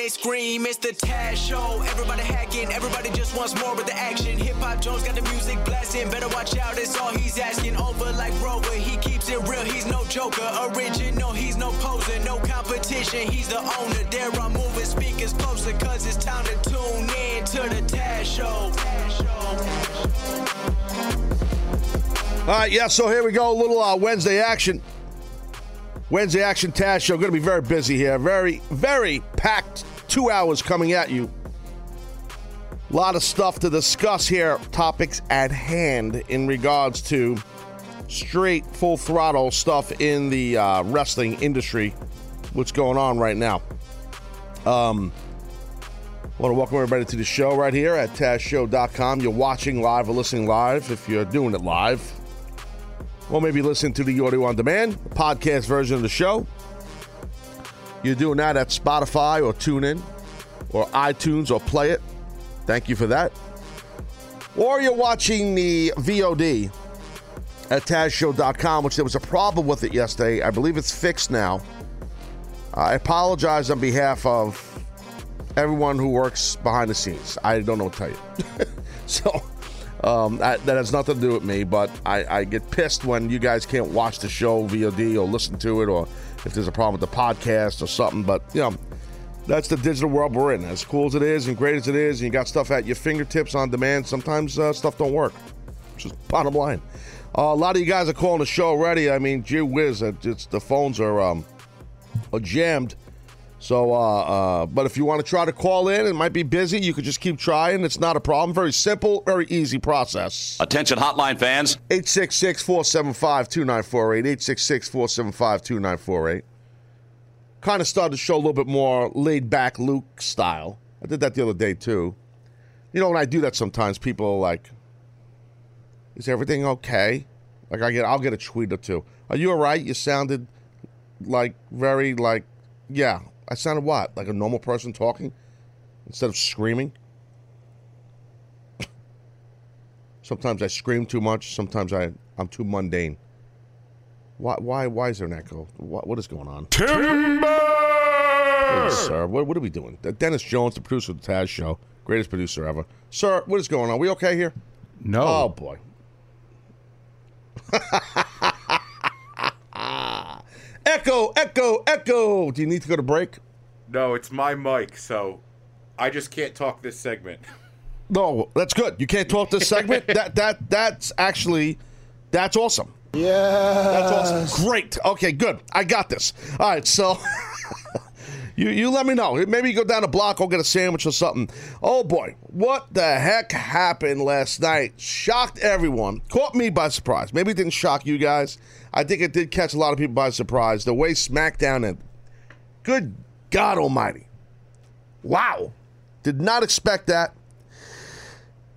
They scream, it's the Taz Show. Everybody hacking, everybody just wants more with the action. Hip Hop Jones got the music blasting, better watch out, that's all he's asking. Over like Rover, he keeps it real, he's no joker. Original, he's no poser, no competition, he's the owner. There I'm moving speakers closer, cause it's time to tune in to the Taz Show. All right, yeah, so here we go. A little uh, Wednesday action. Wednesday action Taz show. Going to be very busy here. Very, very packed two hours coming at you. A lot of stuff to discuss here. Topics at hand in regards to straight full throttle stuff in the uh, wrestling industry. What's going on right now? Um, I want to welcome everybody to the show right here at TazShow.com. You're watching live or listening live if you're doing it live. Or maybe listen to the audio on demand, the podcast version of the show. You're doing that at Spotify or TuneIn or iTunes or Play It. Thank you for that. Or you're watching the VOD at TazShow.com, which there was a problem with it yesterday. I believe it's fixed now. I apologize on behalf of everyone who works behind the scenes. I don't know what to tell you. so um, that, that has nothing to do with me, but I, I get pissed when you guys can't watch the show VOD or listen to it, or if there's a problem with the podcast or something. But you know, that's the digital world we're in. As cool as it is and great as it is, and you got stuff at your fingertips on demand. Sometimes uh, stuff don't work. Just bottom line. Uh, a lot of you guys are calling the show already. I mean, gee whiz, it's, the phones are um, are jammed. So, uh, uh, but if you want to try to call in, it might be busy. You could just keep trying. It's not a problem. Very simple, very easy process. Attention, hotline fans. 866 475 2948. 866 475 2948. Kind of started to show a little bit more laid back Luke style. I did that the other day too. You know, when I do that sometimes, people are like, is everything okay? Like I get, I'll get a tweet or two. Are you all right? You sounded like very like, yeah. I sounded what? Like a normal person talking instead of screaming? sometimes I scream too much. Sometimes I, I'm too mundane. Why, why, why is there an echo? What, what is going on? Timber! Please, sir, what, what are we doing? Dennis Jones, the producer of the Taz Show, greatest producer ever. Sir, what is going on? we okay here? No. Oh, boy. Echo, echo, echo. Do you need to go to break? No, it's my mic, so I just can't talk this segment. No, that's good. You can't talk this segment. that that that's actually that's awesome. Yeah. That's awesome. Great. Okay, good. I got this. All right, so you you let me know. Maybe you go down a block, go get a sandwich or something. Oh boy, what the heck happened last night? Shocked everyone. Caught me by surprise. Maybe it didn't shock you guys. I think it did catch a lot of people by surprise. The way SmackDown ended. Good God Almighty! Wow, did not expect that.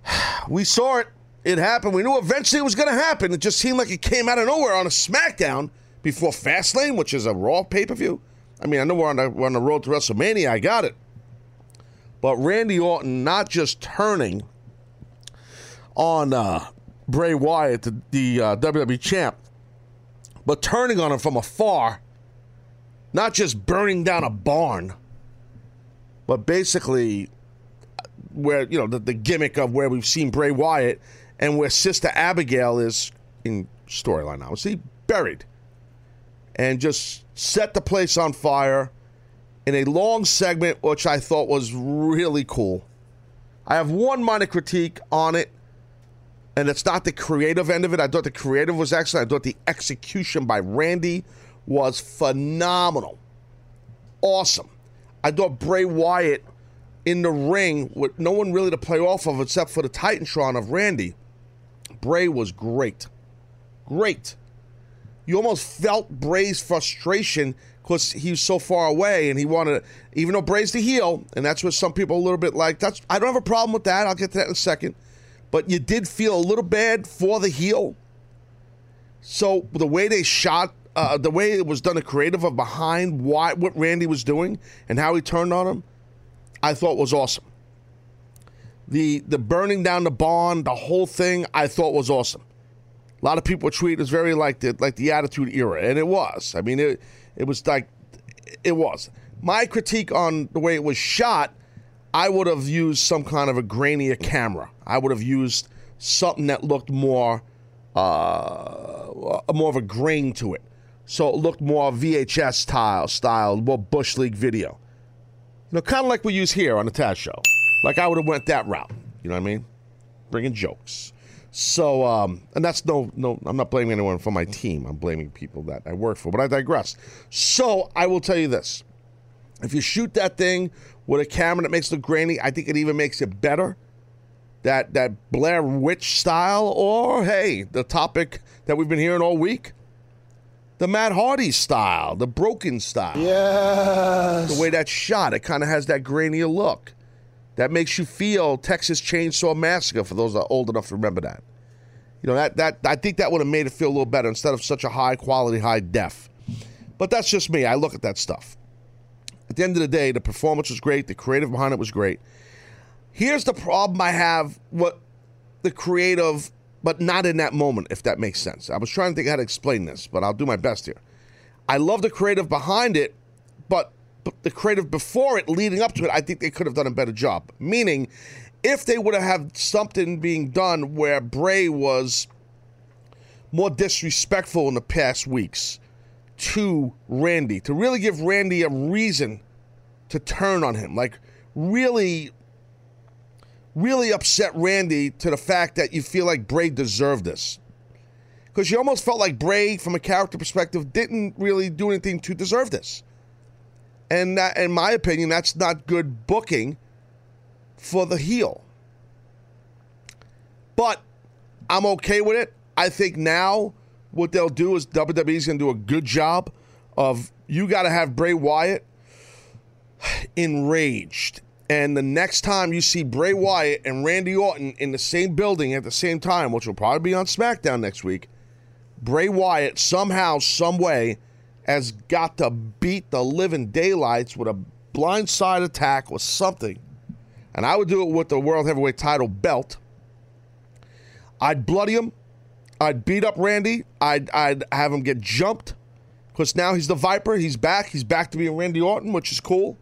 We saw it. It happened. We knew eventually it was going to happen. It just seemed like it came out of nowhere on a SmackDown before Fastlane, which is a Raw pay per view. I mean, I know we're on, the, we're on the road to WrestleMania. I got it. But Randy Orton not just turning on uh, Bray Wyatt, the, the uh, WWE champ, but turning on him from afar, not just burning down a barn, but basically where you know the, the gimmick of where we've seen Bray Wyatt and where Sister Abigail is in storyline. See, buried, and just set the place on fire in a long segment, which I thought was really cool. I have one minor critique on it, and it's not the creative end of it. I thought the creative was excellent. I thought the execution by Randy was phenomenal, awesome. I thought Bray Wyatt in the ring with no one really to play off of except for the Titantron of Randy. Bray was great. Great. You almost felt Bray's frustration because he was so far away and he wanted even though Bray's the heel, and that's what some people a little bit like. That's I don't have a problem with that. I'll get to that in a second. But you did feel a little bad for the heel. So the way they shot uh, the way it was done, the creative of behind why what Randy was doing and how he turned on him, I thought was awesome. The the burning down the barn, the whole thing, I thought was awesome. A lot of people tweet it was very like the like the Attitude Era, and it was. I mean, it it was like it was. My critique on the way it was shot, I would have used some kind of a grainier camera. I would have used something that looked more uh, more of a grain to it. So it looked more VHS style, style, more Bush League video. You know, kind of like we use here on the Taz Show. Like I would have went that route. You know what I mean? Bringing jokes. So, um, and that's no, no, I'm not blaming anyone for my team. I'm blaming people that I work for, but I digress. So, I will tell you this. If you shoot that thing with a camera that makes it look grainy, I think it even makes it better. That, that Blair Witch style, or hey, the topic that we've been hearing all week, the Matt Hardy style, the broken style. Yes. The way that's shot, it kind of has that grainier look. That makes you feel Texas Chainsaw Massacre for those that are old enough to remember that. You know, that that I think that would have made it feel a little better instead of such a high quality, high def. But that's just me. I look at that stuff. At the end of the day, the performance was great, the creative behind it was great. Here's the problem I have what the creative, but not in that moment, if that makes sense. I was trying to think how to explain this, but I'll do my best here. I love the creative behind it, but but the creative before it, leading up to it, I think they could have done a better job. Meaning, if they would have had something being done where Bray was more disrespectful in the past weeks to Randy, to really give Randy a reason to turn on him, like really, really upset Randy to the fact that you feel like Bray deserved this. Because you almost felt like Bray, from a character perspective, didn't really do anything to deserve this. And that, in my opinion, that's not good booking for the heel. But I'm okay with it. I think now what they'll do is WWE's going to do a good job of you got to have Bray Wyatt enraged. And the next time you see Bray Wyatt and Randy Orton in the same building at the same time, which will probably be on SmackDown next week, Bray Wyatt somehow, some way has got to beat the living daylights with a blindside attack or something. And I would do it with the World Heavyweight title belt. I'd bloody him. I'd beat up Randy. I'd, I'd have him get jumped because now he's the Viper. He's back. He's back to being Randy Orton, which is cool.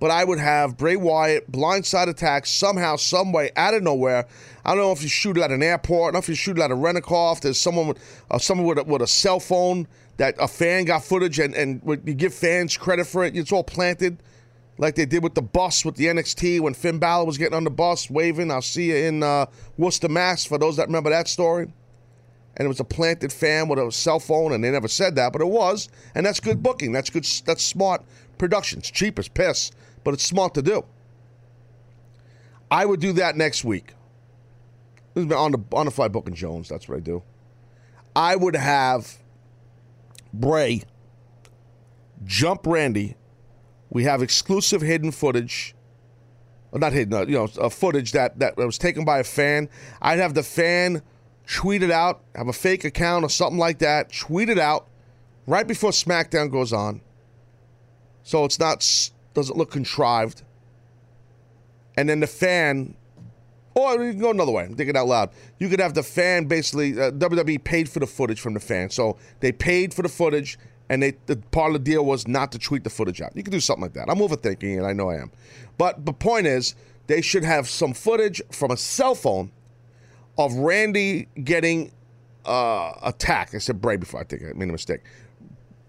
But I would have Bray Wyatt blindside attack somehow, some way, out of nowhere. I don't know if you shoot it at an airport. I don't know if you shoot it at a rent a car. If there's someone with uh, someone with a, with a cell phone that a fan got footage and and you give fans credit for it. It's all planted, like they did with the bus with the NXT when Finn Balor was getting on the bus waving. I'll see you in uh, Worcester, Mass. For those that remember that story. And it was a planted fan with a cell phone, and they never said that, but it was, and that's good booking. That's good. That's smart production. It's cheap as piss, but it's smart to do. I would do that next week. This has been on the on the fly booking Jones. That's what I do. I would have Bray jump Randy. We have exclusive hidden footage. Well, not hidden, uh, you know, uh, footage that that was taken by a fan. I'd have the fan tweet it out, have a fake account or something like that, tweet it out right before SmackDown goes on, so it's not doesn't look contrived. And then the fan or you can go another way. I'm thinking out loud. You could have the fan basically. Uh, WWE paid for the footage from the fan, so they paid for the footage, and they the part of the deal was not to tweet the footage out. You could do something like that. I'm overthinking it. I know I am, but the point is they should have some footage from a cell phone of Randy getting uh, attacked. I said Bray before. I think I made a mistake.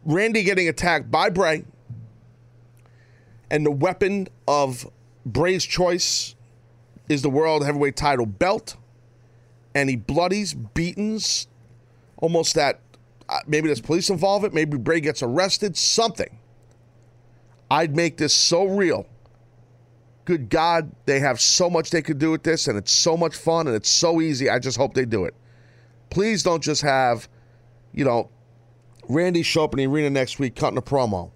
Randy getting attacked by Bray, and the weapon of Bray's choice is the world heavyweight title belt, and he bloodies, beatens, almost that. Uh, maybe there's police involvement. Maybe Bray gets arrested. Something. I'd make this so real. Good God, they have so much they could do with this, and it's so much fun, and it's so easy. I just hope they do it. Please don't just have, you know, Randy show up in the arena next week cutting a promo.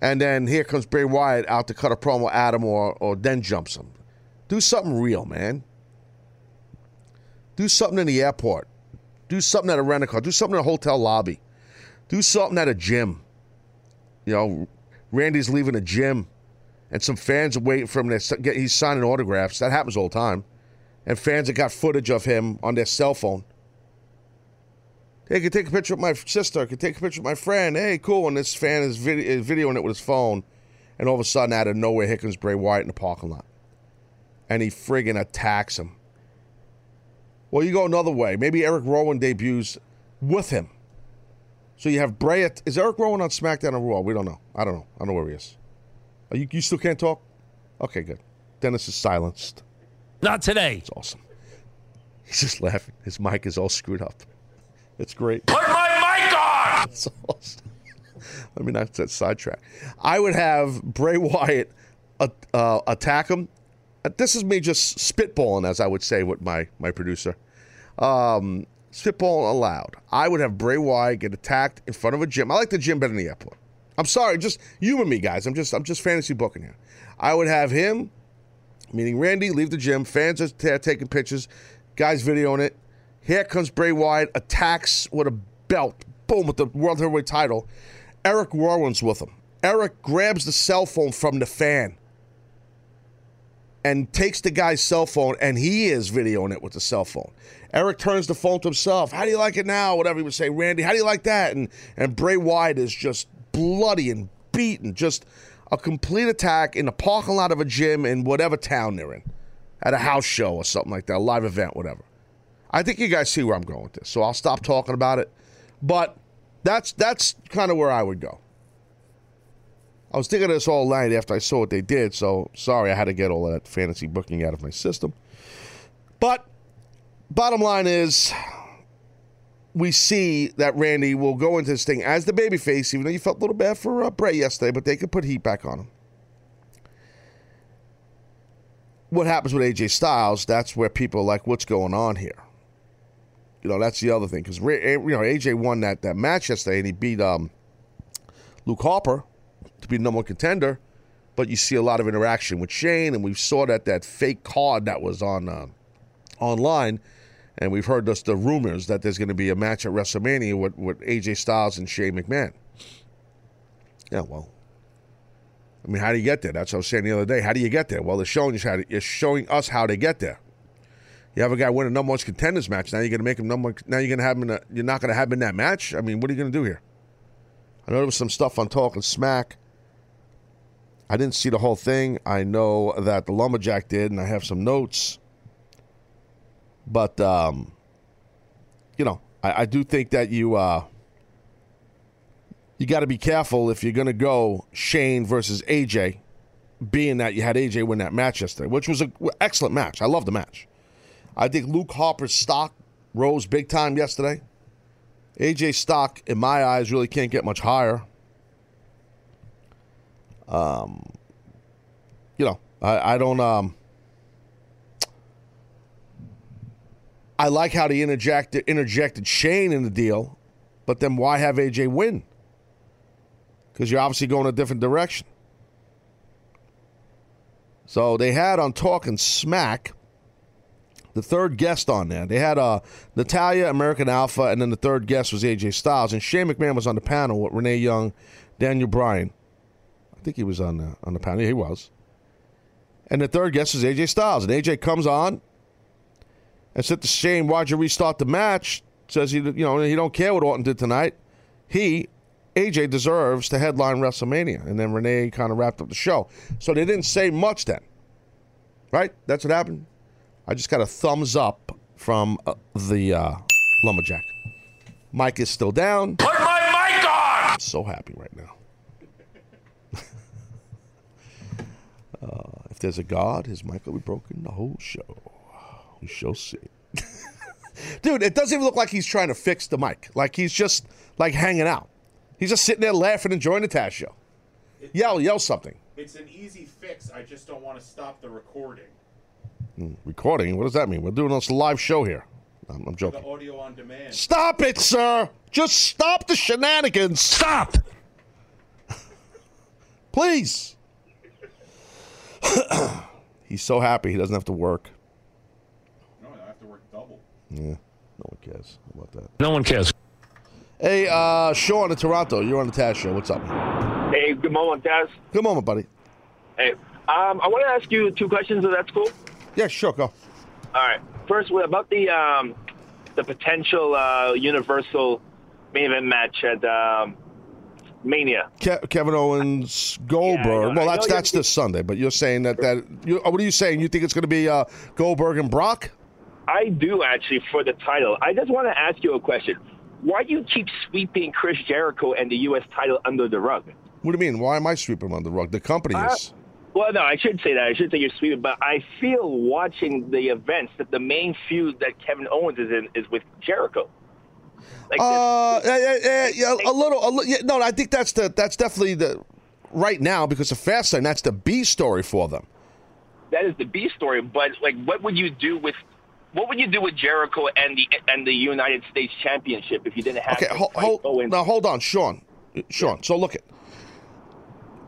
And then here comes Bray Wyatt out to cut a promo at him or, or then jumps him. Do something real, man. Do something in the airport. Do something at a rental car. Do something in a hotel lobby. Do something at a gym. You know, Randy's leaving a gym, and some fans are waiting for him to. He's signing autographs. That happens all the time, and fans have got footage of him on their cell phone. Hey, can take a picture of my sister. Can take a picture of my friend. Hey, cool. And this fan is, vid- is videoing it with his phone, and all of a sudden, out of nowhere, here comes Bray Wyatt in the parking lot, and he friggin' attacks him. Well, you go another way. Maybe Eric Rowan debuts with him. So you have Bray. At, is Eric Rowan on SmackDown or Raw? We don't know. I don't know. I don't know where he is. Are you, you still can't talk? Okay, good. Dennis is silenced. Not today. It's awesome. He's just laughing. His mic is all screwed up. It's great. Put my mic on! It's awesome. Let me not that sidetrack. I would have Bray Wyatt uh, uh, attack him. Uh, This is me just spitballing, as I would say with my my producer. Um, spitballing aloud. I would have Bray Wyatt get attacked in front of a gym. I like the gym better than the airport. I'm sorry, just humor me, guys. I'm just I'm just fantasy booking here. I would have him, meaning Randy, leave the gym. Fans are there taking pictures, guys videoing it. Here comes Bray Wyatt, attacks with a belt, boom, with the World Heavyweight title. Eric Rowan's with him. Eric grabs the cell phone from the fan and takes the guy's cell phone, and he is videoing it with the cell phone. Eric turns the phone to himself. How do you like it now? Whatever he would say, Randy. How do you like that? And and Bray Wyatt is just bloody and beaten, just a complete attack in the parking lot of a gym in whatever town they're in, at a house show or something like that, a live event, whatever. I think you guys see where I'm going with this, so I'll stop talking about it. But that's that's kind of where I would go. I was thinking of this all night after I saw what they did, so sorry I had to get all that fantasy booking out of my system. But bottom line is, we see that Randy will go into this thing as the babyface, even though you felt a little bad for uh, Bray yesterday, but they could put heat back on him. What happens with AJ Styles? That's where people are like, what's going on here? You know, that's the other thing because you know AJ won that that match yesterday, and he beat um, Luke Harper to be the number one contender. But you see a lot of interaction with Shane, and we saw that that fake card that was on uh, online, and we've heard just the rumors that there's going to be a match at WrestleMania with, with AJ Styles and Shane McMahon. Yeah, well, I mean, how do you get there? That's what I was saying the other day. How do you get there? Well, they're showing how. To, showing us how to get there. You have a guy win a number one contenders match. Now you're going to make him number. One, now you're going to have him. A, you're not going to have him in that match. I mean, what are you going to do here? I know there was some stuff on Talking Smack. I didn't see the whole thing. I know that the lumberjack did, and I have some notes. But um, you know, I, I do think that you uh, you got to be careful if you're going to go Shane versus AJ, being that you had AJ win that match yesterday, which was an excellent match. I love the match. I think Luke Harper's stock rose big time yesterday. AJ stock, in my eyes, really can't get much higher. Um, you know, I, I don't. Um, I like how they interjected interjected Shane in the deal, but then why have AJ win? Because you're obviously going a different direction. So they had on Talking Smack the third guest on there. They had uh, Natalya, American Alpha, and then the third guest was AJ Styles. And Shane McMahon was on the panel with Renee Young, Daniel Bryan. I think he was on the, on the panel. Yeah, he was. And the third guest is AJ Styles. And AJ comes on and said to Shane, why'd you restart the match? Says he, you know, he don't care what Orton did tonight. He, AJ, deserves to headline WrestleMania. And then Renee kind of wrapped up the show. So they didn't say much then. Right? That's what happened. I just got a thumbs up from uh, the uh, lumberjack. Mike is still down. Put my mic on! I'm so happy right now. uh, if there's a God, his mic will be broken the whole show. We shall see. Dude, it doesn't even look like he's trying to fix the mic. Like he's just like hanging out. He's just sitting there laughing, and enjoying the Taz show. Yell, yell something. It's an easy fix. I just don't want to stop the recording. Recording? What does that mean? We're doing this live show here. I'm, I'm The joking. audio on demand. Stop it, sir! Just stop the shenanigans. Stop! Please. He's so happy he doesn't have to work. No, I have to work double. Yeah, no one cares about that. No one cares. Hey, uh, Sean in Toronto, you're on the Taz Show. What's up? Hey, good moment, Taz. Good moment, buddy. Hey, um, I want to ask you two questions, if that's cool. Yeah, sure, go. All right. First, what about the um, the potential uh, Universal main event match at um, Mania? Ke- Kevin Owens, Goldberg. Yeah, well, that's that's this Sunday, but you're saying that that. You, uh, what are you saying? You think it's going to be uh, Goldberg and Brock? I do actually for the title. I just want to ask you a question. Why do you keep sweeping Chris Jericho and the U.S. title under the rug? What do you mean? Why am I sweeping him under the rug? The company Uh, is. Well, no, I should say that. I should say you're sweeping, but I feel watching the events that the main feud that Kevin Owens is in is with Jericho. Like Uh, yeah, yeah, yeah, yeah, a little. A yeah, no, I think that's the that's definitely the right now because the of Fastlane. That's the B story for them. that is the B story. But like, what would you do with what would you do with Jericho and the and the United States Championship if you didn't have Okay, hold, now. Hold on, Sean. Sean. So look at.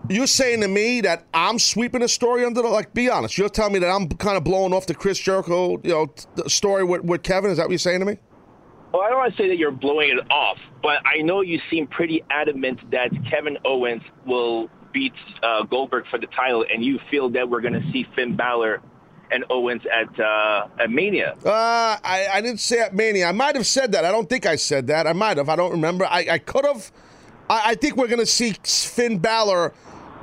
You're saying to me that I'm sweeping a story under the like. Be honest. You're telling me that I'm kind of blowing off the Chris Jericho, you know, t- story with, with Kevin. Is that what you're saying to me? Well, I don't want to say that you're blowing it off, but I know you seem pretty adamant that Kevin Owens will beat uh, Goldberg for the title, and you feel that we're going to see Finn Balor and Owens at uh, at Mania. Uh, I, I didn't say at Mania. I might have said that. I don't think I said that. I might have. I don't remember. I, I could have. I, I think we're going to see Finn Balor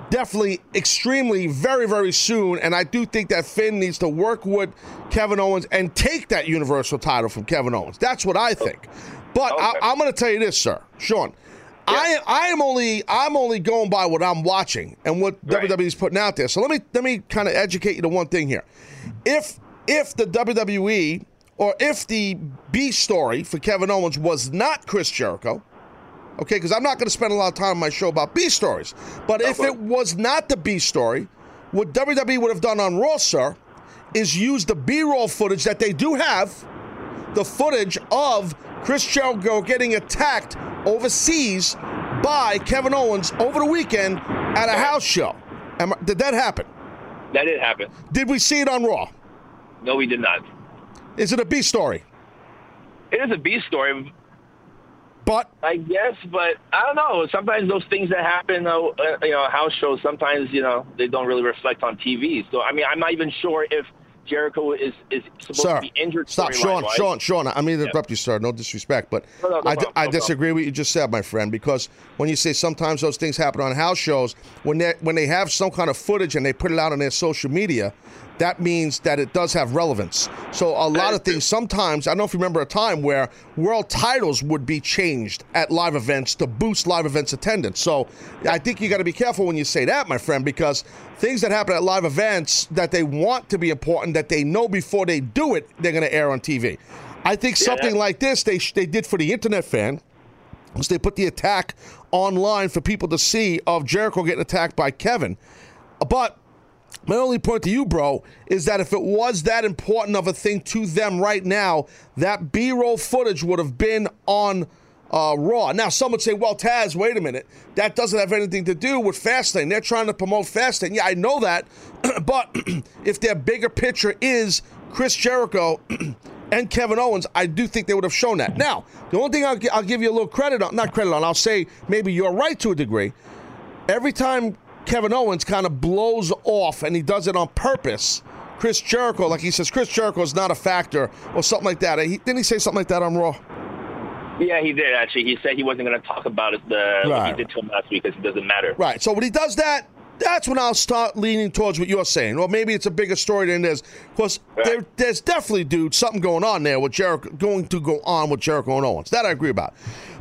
definitely extremely very, very soon. And I do think that Finn needs to work with Kevin Owens and take that Universal title from Kevin Owens. That's what I think. But I, Okay. I'm going to tell you this, sir. Sean. I, I am only I'm only going by what I'm watching and what Right. WWE's putting out there. So let me let me kind of educate you to one thing here. If if the WWE or if the B story for Kevin Owens was not Chris Jericho, okay, because I'm not going to spend a lot of time on my show about B stories, but if it was not the B story, what WWE would have done on Raw, sir, is use the B-roll footage that they do have, the footage of Chris Jericho getting attacked overseas by Kevin Owens over the weekend at a house show. Am I- did that happen? That did happen. Did we see it on Raw? No, we did not. Is it a B story? It is a B story, But I guess, but I don't know. Sometimes those things that happen, uh, uh, you know, house shows. Sometimes you know they don't really reflect on TV. So I mean, I'm not even sure if Jericho is is supposed sir, to be injured. stop, Sean. Sean, Sean. I mean to interrupt you, sir. No disrespect, but No, no, no I, problem, I disagree with what you just said, my friend. Because when you say sometimes those things happen on house shows, when they when they have some kind of footage and they put it out on their social media, that means that it does have relevance. So a lot of things. Sometimes I don't know if you remember a time where world titles would be changed at live events to boost live events attendance. So I think you got to be careful when you say that, my friend, because things that happen at live events that they want to be important, that they know before they do it, they're going to air on TV. I think something that- like this they sh- they did for the internet fan was they put the attack online for people to see of Jericho getting attacked by Kevin. But my only point to you, bro, is that if it was that important of a thing to them right now, that B-roll footage would have been on uh, Raw. Now, some would say, well, Taz, wait a minute. That doesn't have anything to do with Fastlane. They're trying to promote Fastlane. Yeah, I know that. but if their bigger picture is Chris Jericho and Kevin Owens, I do think they would have shown that. Now, the only thing I'll, I'll give you a little credit on, not credit on, I'll say maybe you're right to a degree every time Kevin Owens kind of blows off and he does it on purpose, Chris Jericho, like he says, Chris Jericho is not a factor or something like that. He, didn't he say something like that on Raw? Yeah, he did actually. He said he wasn't going to talk about it. The what Right. he did to him last week because it doesn't matter. Right. So when he does that, that's when I'll start leaning towards what you're saying. Well, maybe it's a bigger story than this. Because there, there's definitely, dude, something going on there with Jericho, going to go on with Jericho and Owens. That I agree about.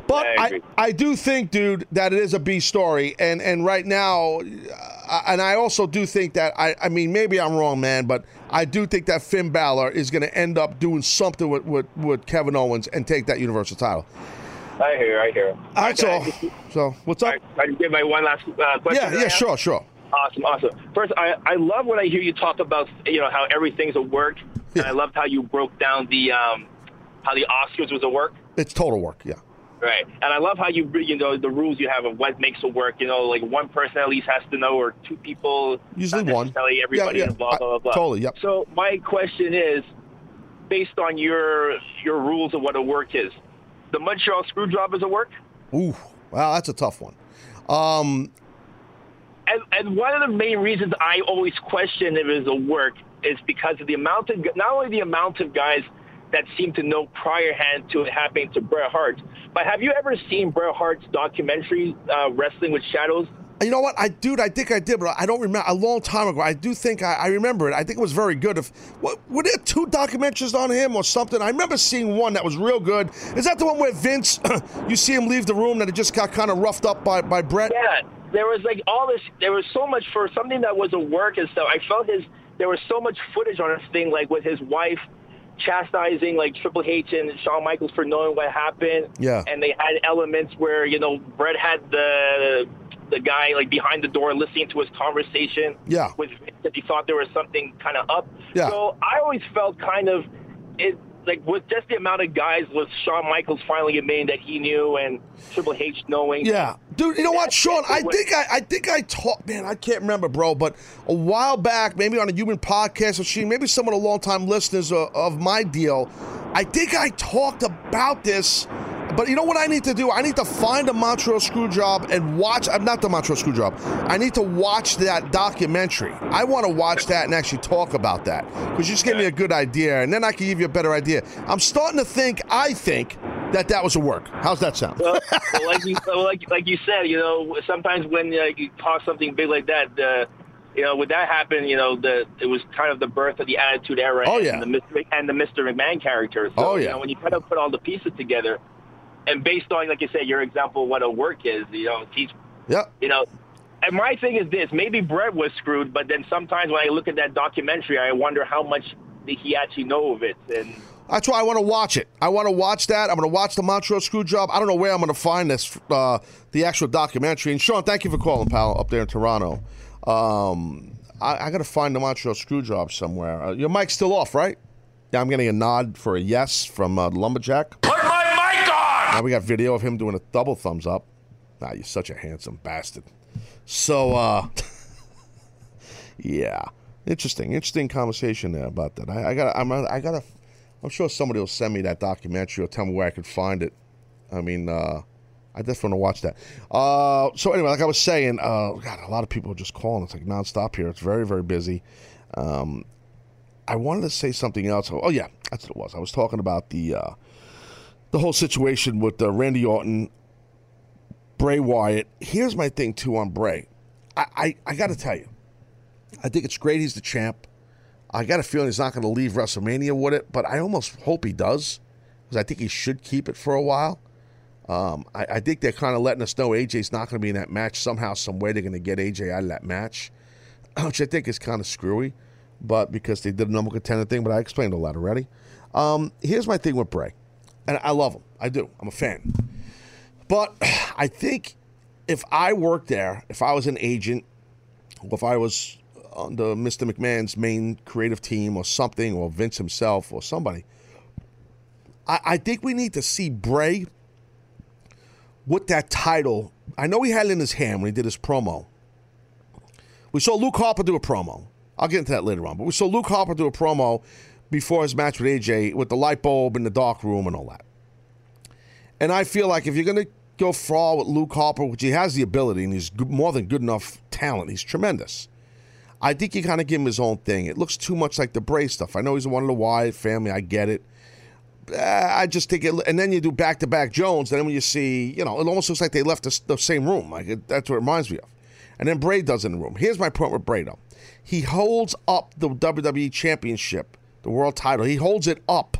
But I I. I, do think, dude, that it is a B story. And and right now, uh, and I also do think that, I, I mean, maybe I'm wrong, man, but I do think that Finn Balor is going to end up doing something with, with, with Kevin Owens and take that Universal title. I hear, I hear. All. Okay. So, what's up? Right, I give my one last uh, question. Yeah, yeah, sure, sure. Awesome, awesome. First, I, I love when I hear you talk about you know how everything's a work, Yeah. and I loved how you broke down the um, how the Oscars was a work, It's total work, yeah. Right? And I love how you you know the rules you have of what makes a work. You know, like one person at least has to know, or two people. Usually one. Everybody Yeah, yeah. and blah blah blah. I- totally, yep. So my question is, based on your your rules of what a work is, the Montreal Screwjob is a work. Ooh, wow, that's a tough one. Um, And, and one of the main reasons I always question if it's a work is because of the amount of not only the amount of guys that seem to know prior hand to it happening to Bret Hart, but have you ever seen Bret Hart's documentary uh, Wrestling with Shadows? you know what, I dude, I think I did, but I don't remember. A long time ago, I do think I, I remember it. I think it was very good. If what, were there two documentaries on him or something? I remember seeing one that was real good. Is that the one where Vince, you see him leave the room, that it just got kind of roughed up by by Bret? Yeah, there was like all this. There was so much for something that was a work and stuff. I felt his. There was so much footage on his thing, like with his wife chastising like Triple H and Shawn Michaels for knowing what happened. Yeah. And they had elements where you know Bret had the the guy like behind the door listening to his conversation. Yeah. With that he thought there was something kind of up. Yeah. So I always felt kind of it like with just the amount of guys with Shawn Michaels finally in admitting that he knew and Triple H knowing. Yeah, dude. You know what, Sean? I think I, I think I talked. Man, I can't remember, bro. But a while back, maybe on a human podcast or she, maybe some of the longtime listeners of, of my deal, I think I talked about this. But you know what I need to do? I need to find a Montreal Screwjob and watch. I'm not the Montreal Screwjob. I need to watch that documentary. I want to watch that and actually talk about that because you just gave me a good idea, and then I can give you a better idea. I'm starting to think. I think that that was a work. How's that sound? well, well, like you well, like like you said, you know, sometimes when uh, you talk something big like that, uh, you know, when that happened, you know, the it was kind of the birth of the Attitude Era Oh, and the Mr. and the Mr. McMahon character. So, Oh, you yeah. know, when you kind of put all the pieces together, and based on, like you said, your example, of what a work is, you know, teach. Yeah. you know. And my thing is this: maybe Bret was screwed, but then sometimes when I look at that documentary, I wonder how much did he actually know of it, and That's why I want to watch it. I want to watch that. I'm going to watch the Montreal Screwjob. I don't know where I'm going to find this, uh, the actual documentary. And Sean, thank you for calling, pal, up there in Toronto. Um, I, I got to find the Montreal Screwjob somewhere. Uh, your mic's still off, right? Yeah, I'm getting a nod for a yes from uh, Lumberjack. Put my mic on! Now we got video of him doing a double thumbs up. Nah, you're such a handsome bastard. So, uh, yeah, interesting, interesting conversation there about that. I, I got, I'm, I got to, I'm sure somebody will send me that documentary or tell me where I could find it. I mean, uh, I definitely want to watch that. Uh, so anyway, like I was saying, uh, God, a lot of people are just calling. It's like nonstop here. It's very, very busy. Um, I wanted to say something else. Oh yeah, that's what it was. I was talking about the. Uh, the whole situation with uh, Randy Orton, Bray Wyatt. Here's my thing too on Bray. I I, I got to tell you, I think it's great he's the champ. I got a feeling he's not going to leave WrestleMania with it, but I almost hope he does because I think he should keep it for a while. Um, I, I think they're kind of letting us know AJ's not going to be in that match somehow, some way. They're going to get AJ out of that match, which I think is kind of screwy, but because they did a number contender thing. But I explained all that already. Um, here's my thing with Bray, and I love him. I do. I'm a fan. But I think if I worked there, if I was an agent, if I was under Mr. McMahon's main creative team or something, or Vince himself or somebody, I, I think we need to see Bray with that title. I know he had it in his hand when he did his promo. We saw Luke Harper do a promo. I'll get into that later on. But we saw Luke Harper do a promo before his match with AJ with the light bulb in the dark room and all that. And I feel like if you're going to go far with Luke Harper, which he has the ability and he's more than good enough talent, he's tremendous. I think you kind of give him his own thing. It looks too much like the Bray stuff. I know he's one of the Wyatt family. I get it. Uh, I just think it, and then you do back to back Jones. And then when you see, you know, it almost looks like they left the, the same room. Like it, that's what it reminds me of. And then Bray does in the room. Here's my point with Bray though. He holds up the WWE Championship, the world title. He holds it up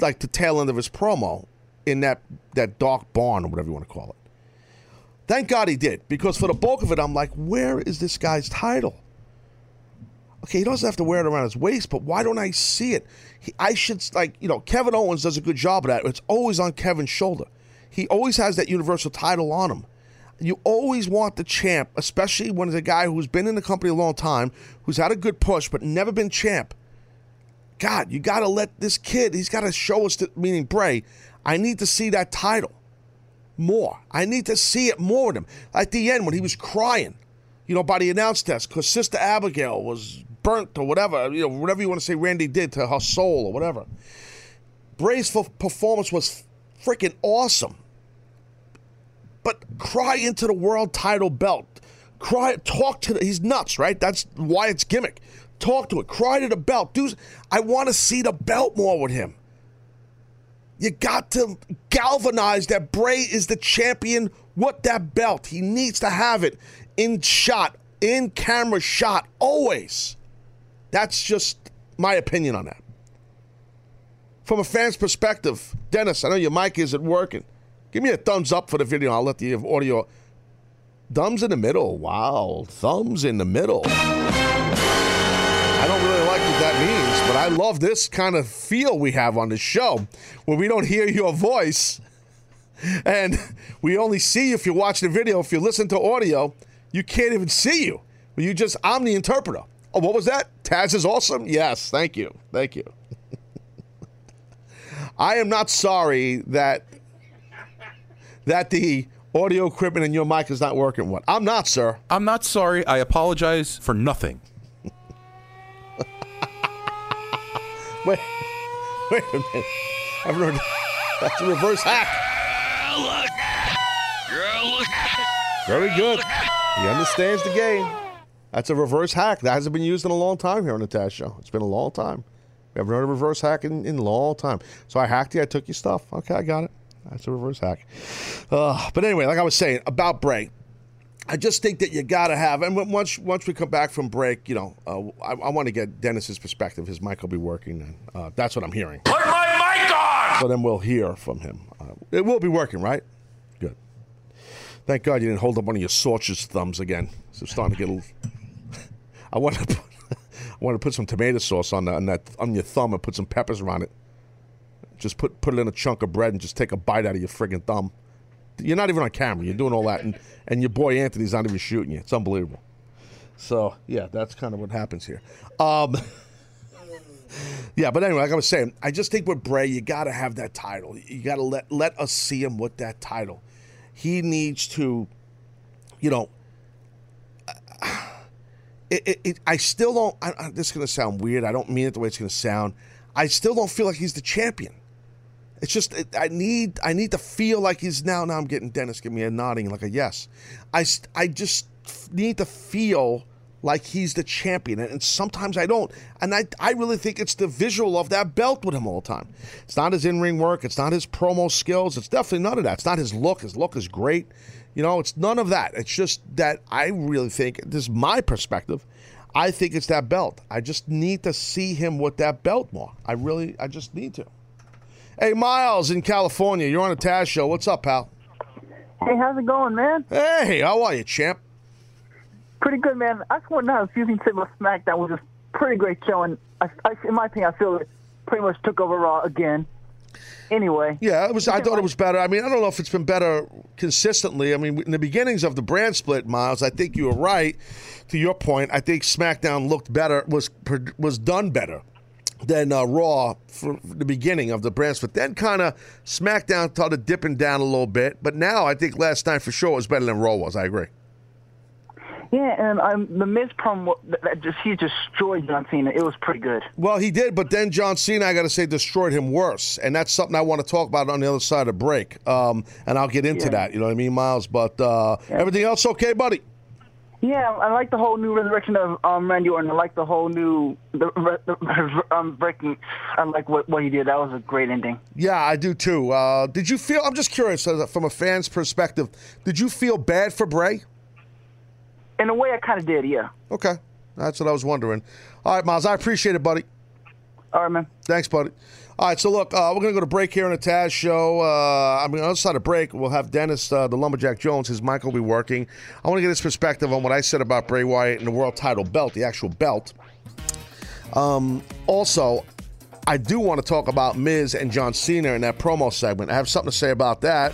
like the tail end of his promo in that that dark barn or whatever you want to call it. Thank God he did because for the bulk of it, I'm like, where is this guy's title? Okay, he doesn't have to wear it around his waist, but why don't I see it? He, I should like you know Kevin Owens does a good job of that. It's always on Kevin's shoulder. He always has that universal title on him. You always want the champ, especially when it's a guy who's been in the company a long time, who's had a good push but never been champ. God, you got to let this kid. He's got to show us, that, meaning Bray. I need to see that title more. I need to see it more with him. At the end, when he was crying, you know, by the announce desk, because Sister Abigail was burnt or whatever, you know, whatever you want to say Randy did to her soul or whatever. Bray's performance was freaking awesome. but cry into the world title belt. Cry, talk to the, he's nuts, right? That's why it's gimmick. Talk to it. Cry to the belt. Dude, I want to see the belt more with him. You got to galvanize that Bray is the champion with that belt. He needs to have it in shot, in camera shot, always. That's just my opinion on that. From a fan's perspective, Dennis, I know your mic isn't working. Give me a thumbs up for the video. I'll let the audio. Thumbs in the middle. Wow. Thumbs in the middle. I don't really like what that means, but I love this kind of feel we have on the show where we don't hear your voice and we only see you if you watch the video. If you listen to audio, you can't even see you. You just, I'm the interpreter. Oh, what was that? Taz is awesome? Yes, thank you. Thank you. I am not sorry that that the audio equipment in your mic is not working. What? I'm not, sir. I'm not sorry. I apologize for nothing. Wait, wait a minute. I've heard that's a reverse hack. Look. Very good. He understands the game. That's a reverse hack. That hasn't been used in a long time here on the Taz Show. It's been a long time. We haven't heard a reverse hack in, in a long time. So I hacked you. I took your stuff. Okay, I got it. That's a reverse hack. Uh, but anyway, like I was saying about Bray, I just think that you got to have, and once once we come back from break, you know, uh, I, I want to get Dennis's perspective. His mic will be working, and uh, that's what I'm hearing. Put my mic on! So then we'll hear from him. Uh, it will be working, right? Good. Thank God you didn't hold up one of your sausage thumbs again. So I'm starting to get a little. I want to put, I want to put some tomato sauce on, the, on that on your thumb and put some peppers around it. Just put put it in a chunk of bread and just take a bite out of your friggin' thumb. You're not even on camera. You're doing all that, and, and your boy Anthony's not even shooting you. It's unbelievable. So yeah, that's kind of what happens here. Um, yeah, but anyway, like I was saying, I just think with Bray, you got to have that title. You got to let let us see him with that title. He needs to, you know. It, it, it, I still don't. I, this is going to sound weird. I don't mean it the way it's going to sound. I still don't feel like he's the champion. It's just I need I need to feel like he's now. Now I'm getting Dennis give me a nodding like a yes. I I just need to feel like he's the champion, and sometimes I don't. And I I really think it's the visual of that belt with him all the time. It's not his in ring work. It's not his promo skills. It's definitely none of that. It's not his look. His look is great. You know, it's none of that. It's just that I really think this is my perspective. I think it's that belt. I just need to see him with that belt more. I really, I just need to. Hey, Miles in California, you're on a Taz show. What's up, pal? Hey, how's it going, man? Hey, how are you, champ? Pretty good, man. I just want to know if you can say about SmackDown was a pretty great show, and I, I, in my opinion, I feel it pretty much took over Raw again. Anyway, yeah, it was. I thought it was better. I mean, I don't know if it's been better consistently. I mean, in the beginnings of the brand split, Miles, I think you were right. To your point, I think SmackDown looked better, was was done better than uh, Raw for the beginning of the brand but Then kind of SmackDown started dipping down a little bit, but now I think last night for sure was better than Raw was. I agree. Yeah, and um, the Miz promo just he destroyed John Cena. It was pretty good. Well, he did, but then John Cena, I got to say, destroyed him worse, and that's something I want to talk about on the other side of break. Um, and I'll get into Yeah. that. You know what I mean, Miles? But uh, everything else okay, buddy? Yeah, I like the whole new resurrection of um, Randy Orton. I like the whole new the, the, um, breaking. I like what what he did. That was a great ending. Yeah, I do too. Uh, did you feel? I'm just curious, uh, from a fan's perspective, did you feel bad for Bray? In a way, I kind of did. Yeah. Okay, that's what I was wondering. All right, Miles, I appreciate it, buddy. All right, man. Thanks, buddy. All right, so look, uh, we're going to go to break here on the Taz show. Uh, I mean, on the side of break, we'll have Dennis, uh, the Lumberjack Jones. His mic will be working. I want to get his perspective on what I said about Bray Wyatt and the world title belt, the actual belt. Um, also, I do want to talk about Miz and John Cena in that promo segment. I have something to say about that.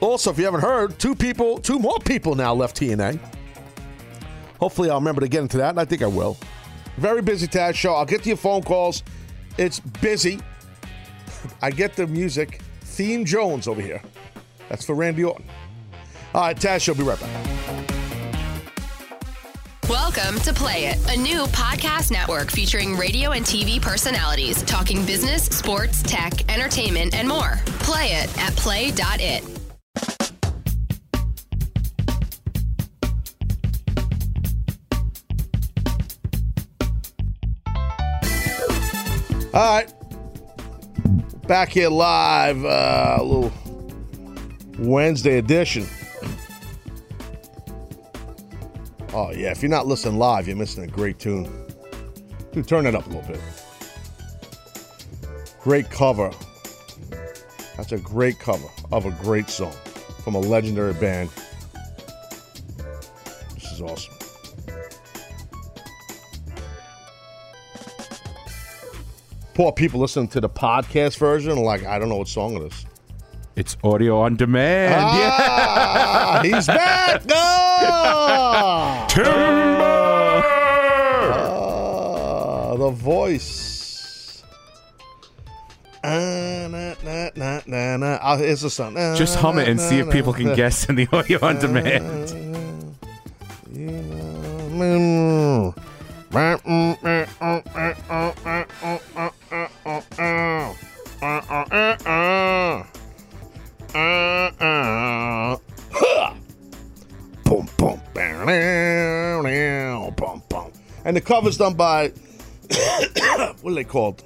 Also, if you haven't heard, two people, two more people now left TNA. Hopefully, I'll remember to get into that, and I think I will. Very busy Taz show. I'll get to your phone calls. It's busy. I get the music. Theme Jones over here. That's for Randy Orton. All right, Taz show. Be right back. Welcome to Play It, a new podcast network featuring radio and TV personalities talking business, sports, tech, entertainment, and more. Play it at play.it. All right. Back here live, uh, a little Wednesday edition. Oh, yeah. If you're not listening live, you're missing a great tune. Dude, turn it up a little bit. Great cover. That's a great cover of a great song from a legendary band. This is awesome. Poor people listening to the podcast version, are like, I don't know what song it is. It's audio on demand. Ah, he's back! Ah! Ah, the voice. Ah, na, na, na, na, na. Ah, it's a song. Yeah. Just hum it and see if people can guess in the audio on demand. cover's done by what are they called?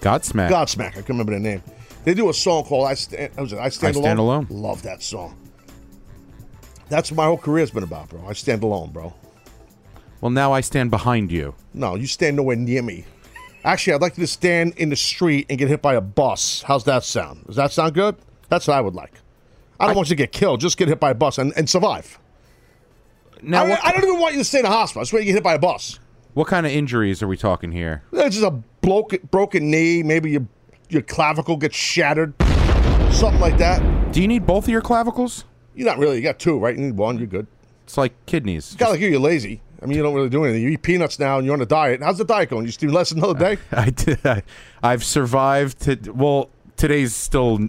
Godsmack. Godsmack. I can't remember their name. They do a song called "I Stand." Was it "I Stand, I Stand Alone"? Love that song. That's what my whole career's been about, bro. I stand alone, bro. Well, now I stand behind you. No, you stand nowhere near me. Actually, I'd like you to stand in the street and get hit by a bus. How's that sound? Does that sound good? That's what I would like. I don't I, want you to get killed. Just get hit by a bus and, and survive. Now, I, what, I don't even want you to stay in a hospital. I just want you to get hit by a bus. What kind of injuries are we talking here? It's just a broken, broken knee. Maybe your your clavicle gets shattered. Something like that. Do you need both of your clavicles? You're not really. You got two, right? You need one. You're good. It's like kidneys. It's kind of like you. You're lazy. I mean, you don't really do anything. You eat peanuts now, and you're on a diet. How's the diet going? You still less than another day? I did. I, I've survived. To, well, today's still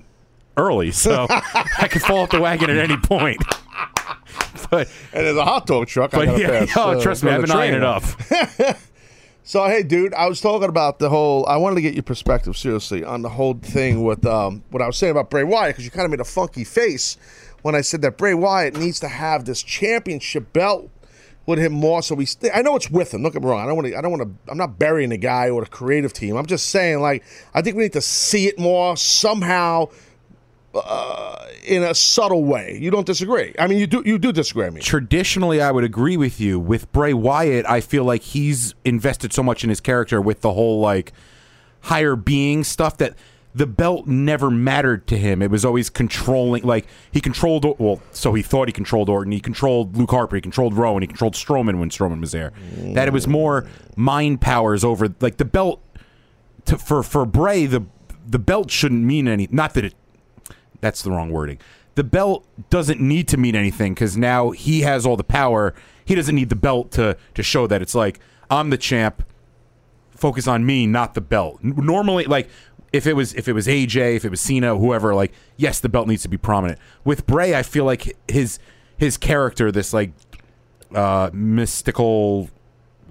early, so I could fall off the wagon at any point. but and there's a hot dog truck. I yeah, pass, oh, uh, trust me, I've been eyeing it up. so hey, dude, I was talking about the whole. I wanted to get your perspective seriously on the whole thing with um, what I was saying about Bray Wyatt because you kind of made a funky face when I said that Bray Wyatt needs to have this championship belt with him more. So we, st- I know it's with him. Don't get me wrong. I don't want to. I don't want to. I'm not burying the guy or the creative team. I'm just saying, like, I think we need to see it more somehow. Uh, in a subtle way, you don't disagree. I mean, you do. You do disagree. I mean, traditionally, I would agree with you. With Bray Wyatt, I feel like he's invested so much in his character with the whole like higher being stuff that the belt never mattered to him. It was always controlling. Like he controlled. Well, so he thought he controlled Orton. He controlled Luke Harper. He controlled Rowan. He controlled Strowman when Strowman was there. Mm. That it was more mind powers over like the belt. To, for for Bray, the the belt shouldn't mean any. Not that it. That's the wrong wording. The belt doesn't need to mean anything because now he has all the power. He doesn't need the belt to to show that it's like I'm the champ focus on me, not the belt. Normally, like if it was if it was AJ, if it was Cena, whoever, like yes, the belt needs to be prominent. With Bray, I feel like his his character, this like uh, mystical,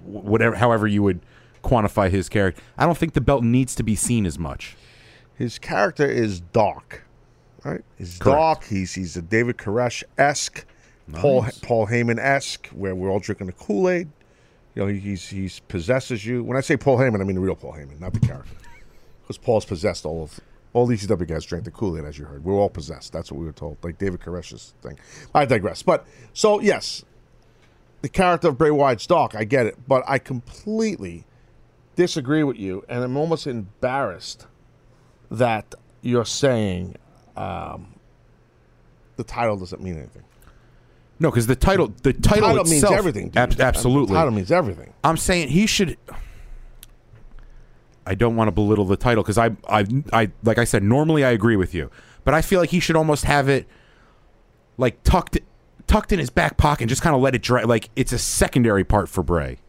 whatever, however you would quantify his character, I don't think the belt needs to be seen as much. His character is dark, right? He's Correct. dark. He's he's a David Koresh esque, nice. Paul Paul Heyman esque, where we're all drinking the Kool Aid. You know, he, he's he's possesses you. When I say Paul Heyman, I mean the real Paul Heyman, not the character because Paul's possessed all of all these ECW guys drank the Kool Aid, as you heard. We are all possessed. That's what we were told, like David Koresh's thing. I digress. But so yes, the character of Bray Wyatt's dark. I get it, but I completely disagree with you, and I'm almost embarrassed that you're saying um, the title doesn't mean anything. No, because the title, the title, title itself, means everything. Dude. Ab- absolutely, the title means everything. I'm saying he should. I don't want to belittle the title because I, I, I, like I said, normally I agree with you, but I feel like he should almost have it like tucked, tucked in his back pocket, and just kind of let it dry. Like it's a secondary part for Bray,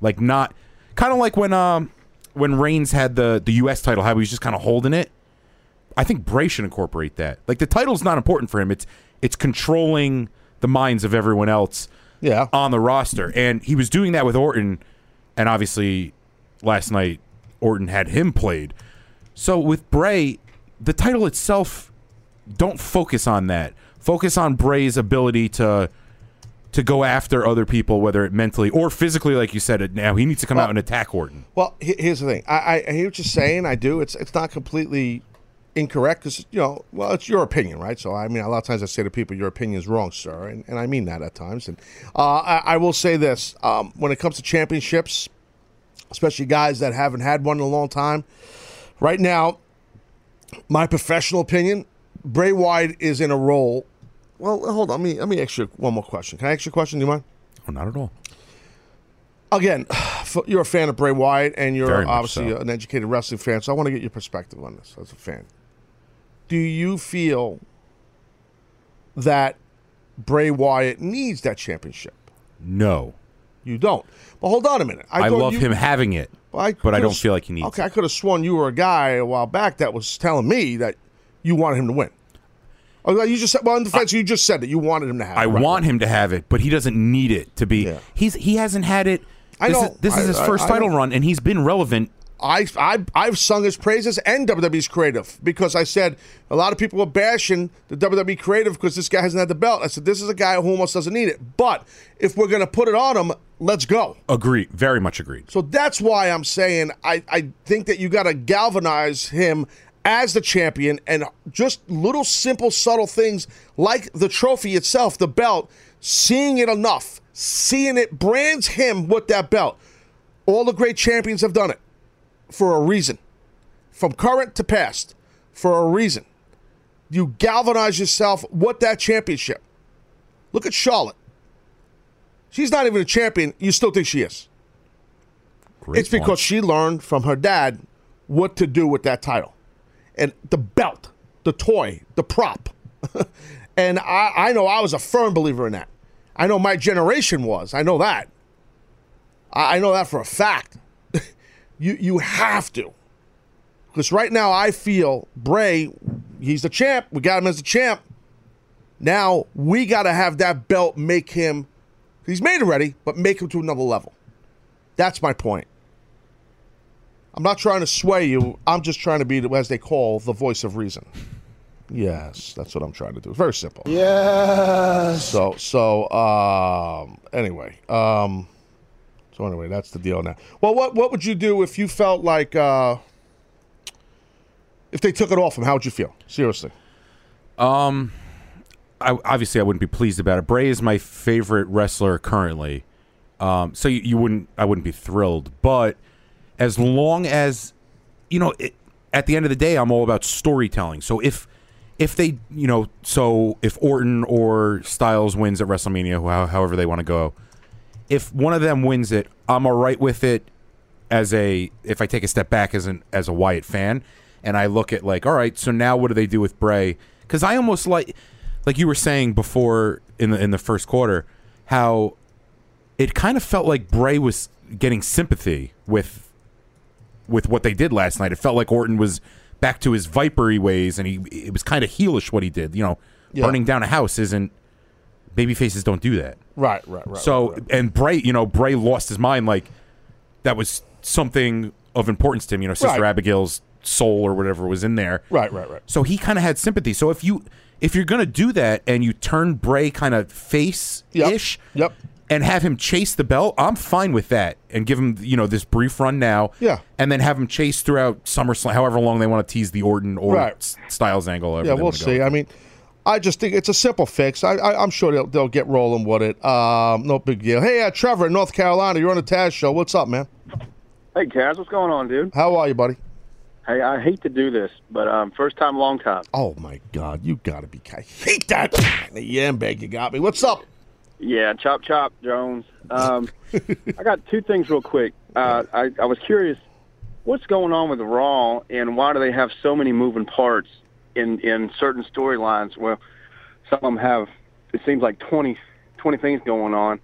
like not kind of like when um when Reigns had the the U.S. title, how he was just kind of holding it. I think Bray should incorporate that. Like the title's not important for him. It's it's controlling the minds of everyone else. Yeah. on the roster, and he was doing that with Orton, and obviously last night Orton had him played. So with Bray, the title itself, don't focus on that. Focus on Bray's ability to to go after other people, whether it mentally or physically, like you said. Now he needs to come out and attack Orton. Well, here's the thing. I, I, I hear what you're saying. I do. It's it's not completely incorrect because you know, well, it's your opinion, right? So I mean, a lot of times I say to people, "Your opinion is wrong, sir," and, and I mean that at times. And uh, I, I will say this: um, when it comes to championships, especially guys that haven't had one in a long time, right now, my professional opinion, Bray Wyatt is in a role. Well, hold on. Let me let me ask you one more question. Can I ask you a question? Do you mind? Oh, not at all. again, you're a fan of Bray Wyatt, and you're obviously so. an educated wrestling fan. So I want to get your perspective on this as a fan. Do you feel that Bray Wyatt needs that championship? No, You don't. But hold on a minute. I, thought love you- him having it, I but I don't feel like he needs. Okay, I could have sworn you were a guy a while back that was telling me that you wanted him to win. Oh, you just said. Well, in defense, you just said that you wanted him to have. I it. Right, want him to have it, but he doesn't need it to be. Yeah. He's he hasn't had it. I this know. Is, this is his I- first I title run, and he's been relevant. I, I I've sung his praises and WWE's creative because I said a lot of people were bashing the WWE creative because this guy hasn't had the belt. I said this is a guy who almost doesn't need it. But if we're gonna put it on him, let's go. Agree. very much agreed. So that's why I'm saying I, I think that you got to galvanize him as the champion and just little simple subtle things like the trophy itself, the belt, seeing it enough, seeing it brands him with that belt. All the great champions have done it for a reason. From current to past, for a reason. You galvanize yourself with that championship. Look at Charlotte. She's not even a champion. You still think she is. Great It's because point. she learned from her dad what to do with that title. And the belt, the toy, the prop. and I, I know I was a firm believer in that. I know my generation was. I know that. I, I know that for a fact. You you have to. Because right now I feel Bray, he's the champ. We got him as the champ. Now we got to have that belt make him, he's made it ready, but make him to another level. That's my point. I'm not trying to sway you. I'm just trying to be, as they call, the voice of reason. Yes, that's what I'm trying to do. Very simple. Yes. So so um anyway, um so anyway, that's the deal now. Well, what what would you do if you felt like uh if they took it off him? How would you feel? Seriously. Um, I, obviously, I wouldn't be pleased about it. Bray is my favorite wrestler currently, um, so you, you wouldn't. I wouldn't be thrilled. But as long as you know, it, at the end of the day, I'm all about storytelling. So if if they, you know, so if Orton or Styles wins at WrestleMania, however they want to go, if one of them wins it, I'm all right with it. As a, if I take a step back as an as a Wyatt fan, and I look at like, all right, so now what do they do with Bray? Because I almost like, like you were saying before in the in the first quarter, how it kind of felt like Bray was getting sympathy with with what they did last night. It felt like Orton was back to his vipery ways, and he it was kind of heelish what he did. You know, Yeah. burning down a house isn't baby faces don't do that. Right, right, right. So right, right. and Bray, you know, Bray lost his mind like that was something of importance to him. You know, Sister Right. Abigail's soul or whatever was in there. right, right, right. So he kind of had sympathy. So if you if you're gonna do that and you turn Bray kind of face ish, Yep. and have him chase the belt, I'm fine with that. And give him you know this brief run now, Yeah. and then have him chase throughout SummerSlam, however long they want to tease the Orton or Right. Styles angle. Yeah, we'll see. I mean, I just think it's a simple fix. I, I, I'm sure they'll, they'll get rolling with it. Um, no big deal. Hey, uh, Trevor in North Carolina, you're on the Taz show. What's up, man? Hey, Kaz, what's going on, dude? How are you, buddy? Hey, I hate to do this, but um, first time, long time. Oh my God, you gotta be. I hate that. The yam bag you got me. What's up? Yeah, chop chop, Jones. Um, I got two things real quick. Uh, I, I was curious, what's going on with Raw, and why do they have so many moving parts in in certain storylines? Well, some of them have. It seems like 20, 20 things going on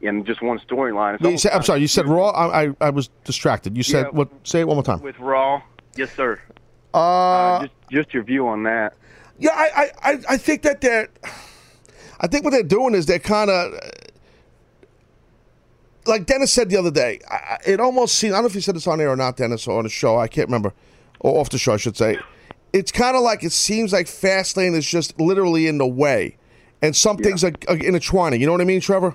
in just one storyline. It's You almost said, I'm sorry. You said. Raw. I, I, I was distracted. You said Yeah. what? Say it one more time. with Raw. Yes, sir. Uh, Uh, just just your view on that. yeah, I, I, I, think that they're. I think what they're doing is they're kind of. Like Dennis said the other day, I, it almost seems. I don't know if you said this on air or not, Dennis, or on the show. I can't remember, or off the show, I should say. It's kind of like it seems like Fastlane is just literally in the way, and some things are, are intertwining. You know what I mean, Trevor?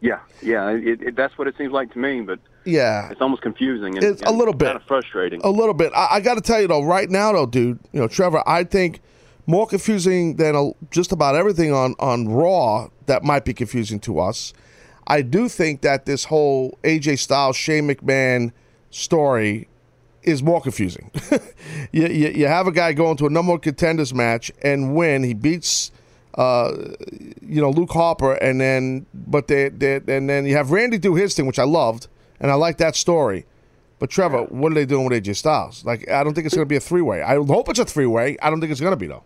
Yeah, yeah. It, it, that's what it seems like to me, but Yeah. it's almost confusing. And, It's a little bit. kind of frustrating. A little bit. I, I got to tell you though, right now though, dude, you know, Trevor, I think more confusing than a, just about everything on on Raw that might be confusing to us. I do think that this whole AJ Styles Shane McMahon story is more confusing. you, you you have a guy going to a number one contenders match and win. He beats. Uh, you know Luke Harper, and then but they, they and then you have Randy do his thing, which I loved, and I like that story. But Trevor, what are they doing with AJ Styles? Like, I don't think it's going to be a three way. I hope it's a three way. I don't think it's going to be though.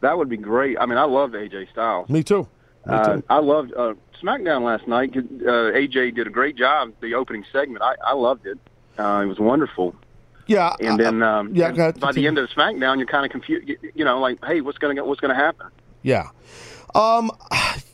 That would be great. I mean, I loved AJ Styles. Me too. Me Uh, too. I loved uh, SmackDown last night. Uh, AJ did a great job. The opening segment, I, I loved it. Uh, it was wonderful. Yeah, And then, um, yeah, and by the end of the SmackDown, you're kind of confused. You, you know, like, hey, what's going to what's going to happen? Yeah. Um,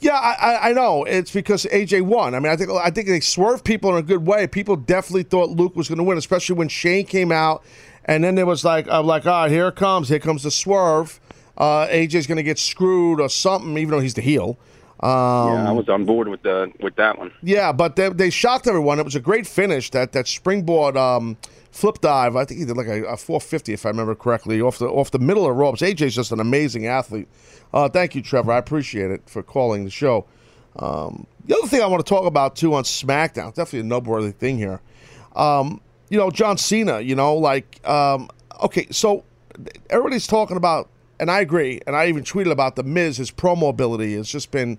yeah, I, I- I know it's because AJ won. I mean, I think I think they swerved people in a good way. People definitely thought Luke was going to win, especially when Shane came out, and then there was like, I'm like, all right, here it comes, here comes the swerve. Uh, AJ's going to get screwed or something, even though he's the heel. Um, yeah, I was on board with the with that one. Yeah, but they, they shocked everyone. It was a great finish. That that springboard um, flip dive. I think he did like a, a 450, if I remember correctly, off the off the middle of ropes. AJ's just an amazing athlete. Uh, thank you, Trevor. I appreciate it for calling the show. Um, the other thing I want to talk about too on SmackDown, definitely a noteworthy thing here. Um, you know, John Cena. You know, like um, okay, so everybody's talking about, and I agree, and I even tweeted about the Miz. His promo ability has just been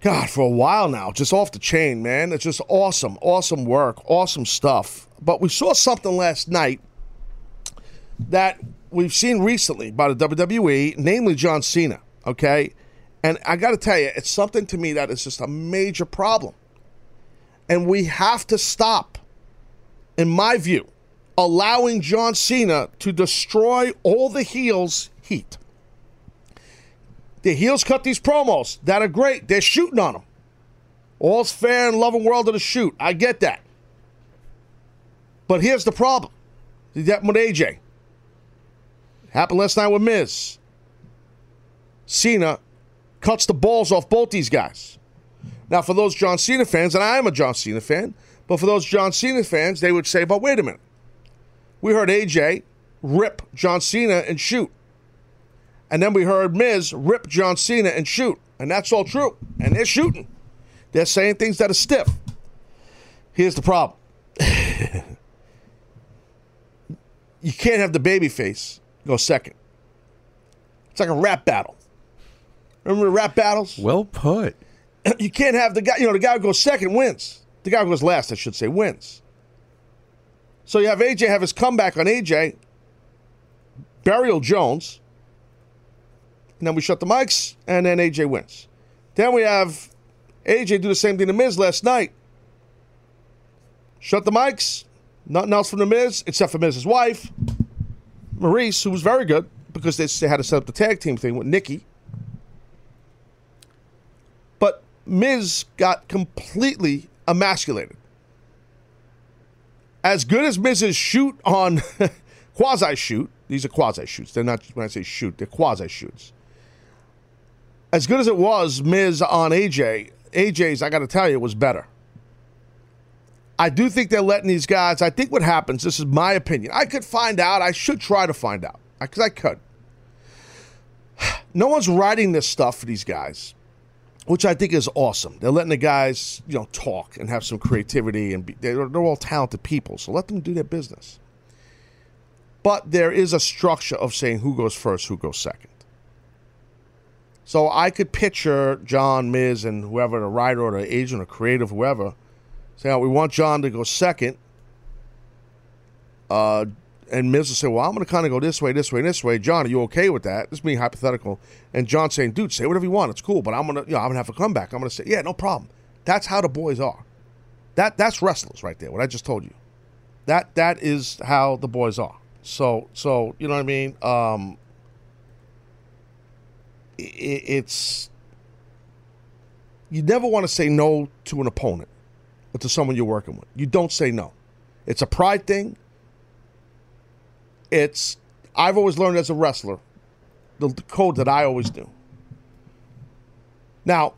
God, for a while now, just off the chain, man. It's just awesome, awesome work, awesome stuff. But we saw something last night that we've seen recently by the WWE, namely John Cena, okay? And I got to tell you, it's something to me that is just a major problem. And we have to stop, in my view, allowing John Cena to destroy all the heels' heat. The heels cut these promos that are great. They're shooting on them. All's fair in love and world of the shoot. I get that. But here's the problem. That with AJ. Happened last night with Miz. Cena cuts the balls off both these guys. Now, for those John Cena fans, and I am a John Cena fan, but for those John Cena fans, they would say, but wait a minute. We heard AJ rip John Cena and shoot. And then we heard Miz rip John Cena and shoot. And that's all true. And they're shooting. They're saying things that are stiff. Here's the problem. you can't have the baby face go second. It's like a rap battle. Remember the rap battles? Well put. You can't have the guy, you know, the guy who goes second wins. The guy who goes last, I should say, wins. So you have AJ have his comeback on AJ, Burial Jones, and then we shut the mics, and then AJ wins. Then we have AJ do the same thing to Miz last night. Shut the mics, nothing else from the Miz except for Miz's wife, Maryse, who was very good because they, they had to set up the tag team thing with Nikki. But Miz got completely emasculated. As good as Miz's shoot on quasi shoot, these are quasi shoots. They're not, when I say shoot, they're quasi shoots. As good as it was, Miz on AJ, AJ's, I got to tell you, was better. I do think they're letting these guys. I think what happens, this is my opinion. I could find out. I should try to find out because I could. No one's writing this stuff for these guys, which I think is awesome. They're letting the guys, you know, talk and have some creativity, and be, they're, they're all talented people. So let them do their business. But there is a structure of saying who goes first, who goes second. So I could picture John, Miz, and whoever, the writer or the agent or creative, whoever, saying, oh, we want John to go second. Uh, and Miz will say, well, I'm going to kind of go this way, this way, this way. John, are you okay with that? This is being hypothetical. And John saying, dude, say whatever you want. It's cool. But I'm going to, you know, I'm going to have a comeback. I'm going to say, yeah, no problem. That's how the boys are. That That's wrestlers right there, what I just told you. That That is how the boys are. So, so you know what I mean? Um, it's you never want to say no to an opponent or to someone you're working with. You don't say no. It's a pride thing. It's I've always learned as a wrestler the, code that I always do. Now,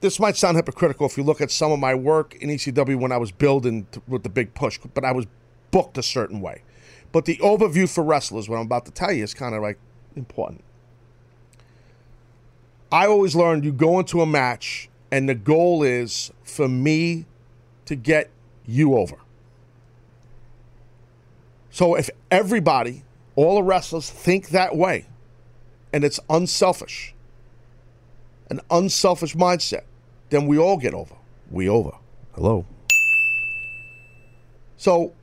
this might sound hypocritical if you look at some of my work in ECW when I was building with the big push, but I was booked a certain way. But the overview for wrestlers, what I'm about to tell you, is kind of like important. I always learned you go into a match, and the goal is for me to get you over. So if everybody, all the wrestlers think that way, and it's unselfish, an unselfish mindset, then we all get over. We over. Hello. So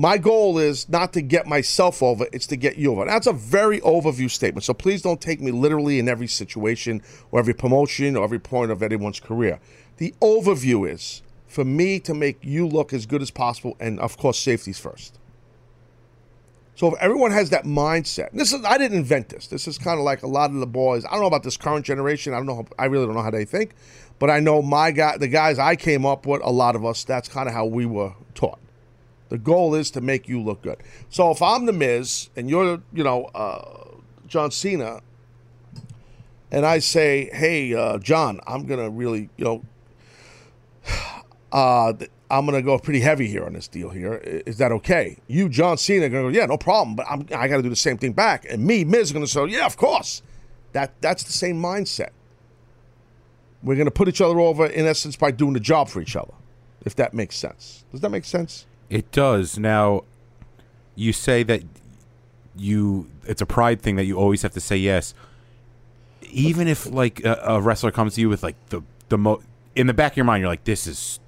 my goal is not to get myself over, it's to get you over. That's a very overview statement. So please don't take me literally in every situation or every promotion or every point of anyone's career. The overview is for me to make you look as good as possible, and of course, safety's first. So if everyone has that mindset, this is I didn't invent this. This is kind of like a lot of the boys. I don't know about this current generation. I don't know. I really don't know how they think, but I know my guy, the guys I came up with. A lot of us. That's kind of how we were taught. The goal is to make you look good. So if I'm the Miz and you're, you know, uh, John Cena, and I say, "Hey, uh, John, I'm gonna really, you know, uh, I'm gonna go pretty heavy here on this deal Here is that okay?" You, John Cena, gonna go, "Yeah, no problem," but I'm, I got to do the same thing back. And me, Miz, gonna say, "Yeah, of course." That that's the same mindset. We're gonna put each other over in essence by doing the job for each other. If that makes sense. Does that make sense? It does. Now, you say that you it's a pride thing that you always have to say yes. Even if like a, a wrestler comes to you with like the the mo in the back of your mind, you're like, this is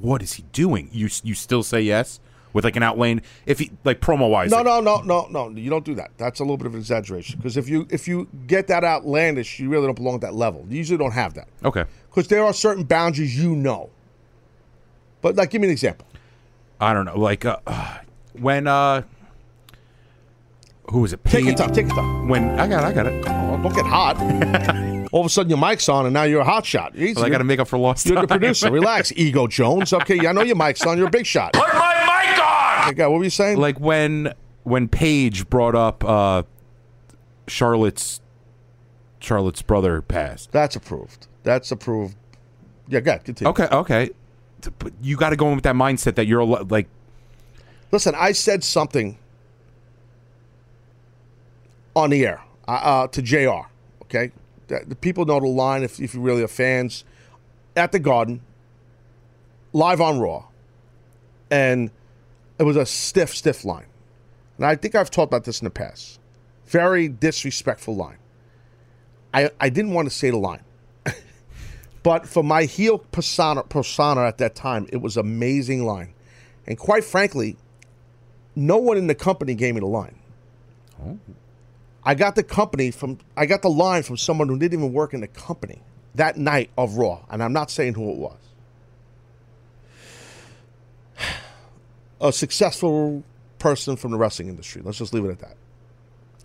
what is he doing? You you still say yes with like an outline if he like promo wise. No, no, no, no, no. You don't do that. That's a little bit of an exaggeration. Because if you if you get that outlandish, you really don't belong at that level. You usually don't have that. Okay. Because there are certain boundaries you know. But like, give me an example. I don't know. Like uh, when uh who was it? Take Paige? it up. Take it up. When I got, I got it. Oh, don't get hot. All of a sudden, your mic's on, and now you're a hot shot. Easy. Well, I got to make up for lost You're the producer. Relax, Ego Jones. Okay, I know your mic's on. You're a big shot. Put my mic on! Okay, what were you saying? like when when Paige brought up uh Charlotte's Charlotte's brother passed. That's approved. That's approved. Yeah, go ahead. Continue. Okay, okay. You got to go in with that mindset that you're like Listen, I said something on the air uh, uh, to JR, okay? The, the people know the line if, if you really are fans. At the Garden, live on Raw. And it was a stiff, stiff line. And I think I've talked about this in the past. Very disrespectful line. I, I didn't want to say the line. But for my heel persona, persona at that time, it was amazing line. And quite frankly, no one in the company gave me the line. Oh. I got the company from I got the line from someone who didn't even work in the company that night of Raw, and I'm not saying who it was. A successful person from the wrestling industry. Let's just leave it at that.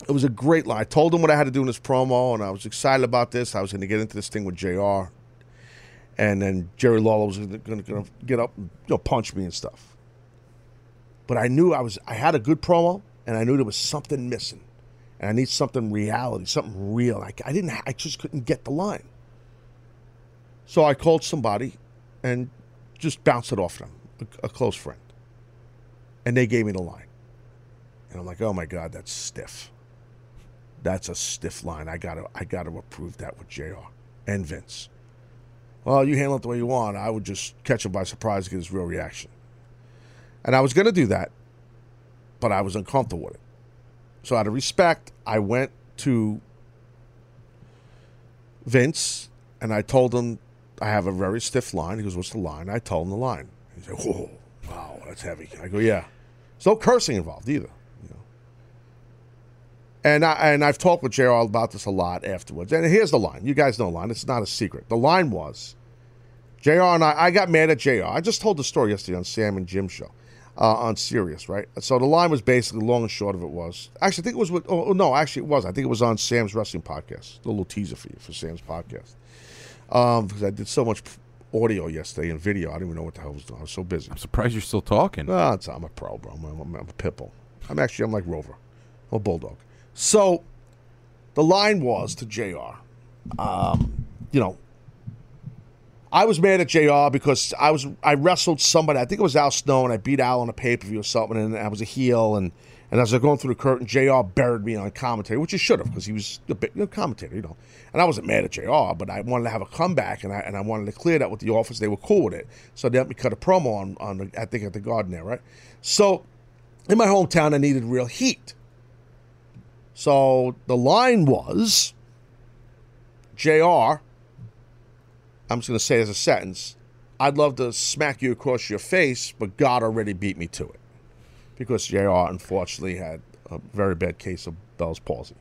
It was a great line. I told him what I had to do in this promo, and I was excited about this. I was going to get into this thing with JR And then Jerry Lawler was going to get up and you know, punch me and stuff but I knew I was I had a good promo, and I knew there was something missing, and I need something reality, something real. I, I didn't, I just couldn't get the line. So I called somebody, and just bounced it off them, a, a close friend, and they gave me the line, and I'm like, oh my god, that's stiff. That's a stiff line. I gotta, I gotta approve that with JR and Vince. Well, you handle it the way you want. I would just catch him by surprise, and get his real reaction. And I was going to do that, but I was uncomfortable with it. So, out of respect, I went to Vince and I told him I have a very stiff line. He goes, What's the line? I told him the line. He said, Whoa, wow, that's heavy. I go, Yeah. There's no cursing involved either. And, I, and I've talked with JR about this a lot afterwards. And here's the line. You guys know the line. It's not a secret. The line was JR and I, I got mad at JR. I just told the story yesterday on Sam and Jim show uh, on Sirius, right? So the line was basically long and short of it was. Actually, I think it was with. Oh, no, actually, it was. I think it was on Sam's wrestling podcast. A little teaser for you for Sam's podcast. Um, because I did so much audio yesterday and video, I didn't even know what the hell I was doing. I was so busy. I'm surprised you're still talking. No, I'm a pro, bro. I'm, I'm, I'm a pit bull. I'm actually, I'm like Rover. I'm a bulldog. So the line was to JR, um, you know, I was mad at JR because I was I wrestled somebody. I think it was Al Snow, and I beat Al on a pay per view or something, and I was a heel. And and as I was going through the curtain, JR buried me on commentary, which he should have because he was a bit, you know, commentator, you know. And I wasn't mad at JR But I wanted to have a comeback, and I and I wanted to clear that with the office. They were cool with it, so they let me cut a promo on on the, I think at the Garden there, right? So in my hometown, I needed real heat. So the line was JR, I'm just going to say as a sentence, I'd love to smack you across your face, but God already beat me to it. Because JR unfortunately had a very bad case of Bell's palsy,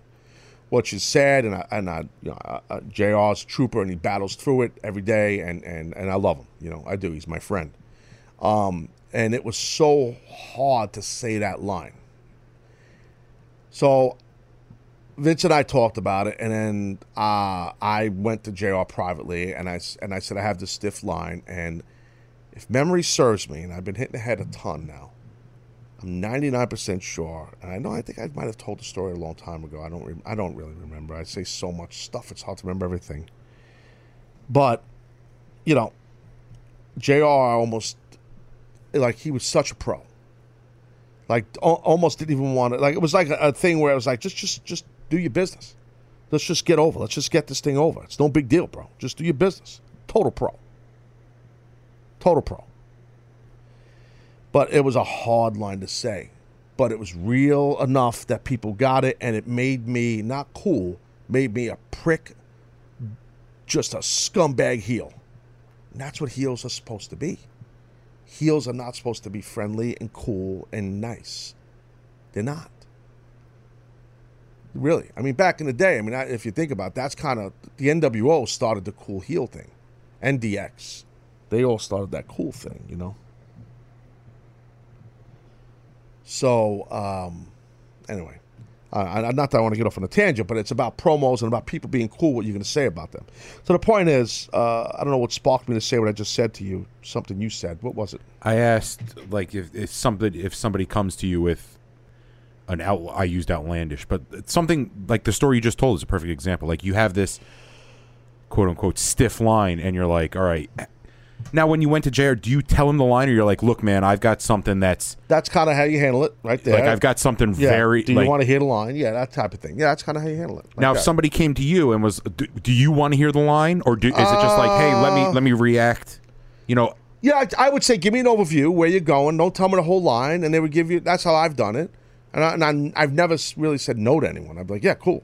which is sad. And I, and I, you know, JR's a trooper and he battles through it every day. And, and, and I love him. You know, I do. He's my friend. Um, and it was so hard to say that line. So Vince and I talked about it, and then uh, I went to JR privately, and I and I said I have this stiff line, and if memory serves me, and I've been hitting the head a ton now, I'm 99 percent sure, and I know I think I might have told the story a long time ago. I don't re- I don't really remember. I say so much stuff; it's hard to remember everything. But you know, JR almost like he was such a pro. Like al- almost didn't even want to. Like it was like a, a thing where it was like just just just do your business. Let's just get over. Let's just get this thing over. It's no big deal, bro. Just do your business. Total pro. Total pro. But it was a hard line to say. But it was real enough that people got it, and it made me not cool, made me a prick, just a scumbag heel. And that's what heels are supposed to be. Heels are not supposed to be friendly and cool and nice. They're not. Really. I mean, back in the day, I mean, if you think about it, that's kind of the NWO started the cool heel thing. NDX. They all started that cool thing, you know? So, um, anyway, I, not that I want to get off on a tangent, but it's about promos and about people being cool, what you're going to say about them. So the point is, uh, I don't know what sparked me to say what I just said to you, something you said. What was it? I asked like if, if something if somebody comes to you with an out I used outlandish, but it's something like the story you just told is a perfect example. Like you have this quote unquote stiff line, and you're like, all right. Now, when you went to JR, do you tell him the line, or you're like, look, man, I've got something that's That's kind of how you handle it, right there. like I've got something Yeah. very. Do you like- want to hear the line? Yeah, that type of thing. Yeah, that's kind of how you handle it. Like now, if that. somebody came to you and was, do, do you want to hear the line, or do, is it just like, hey, let me Uh, let me react? You know, Yeah, I, I would say give me an overview where you're going. Don't tell me the whole line, and they would give you. That's how I've done it, and, I, and I've never really said no to anyone. I'd be like, yeah, cool,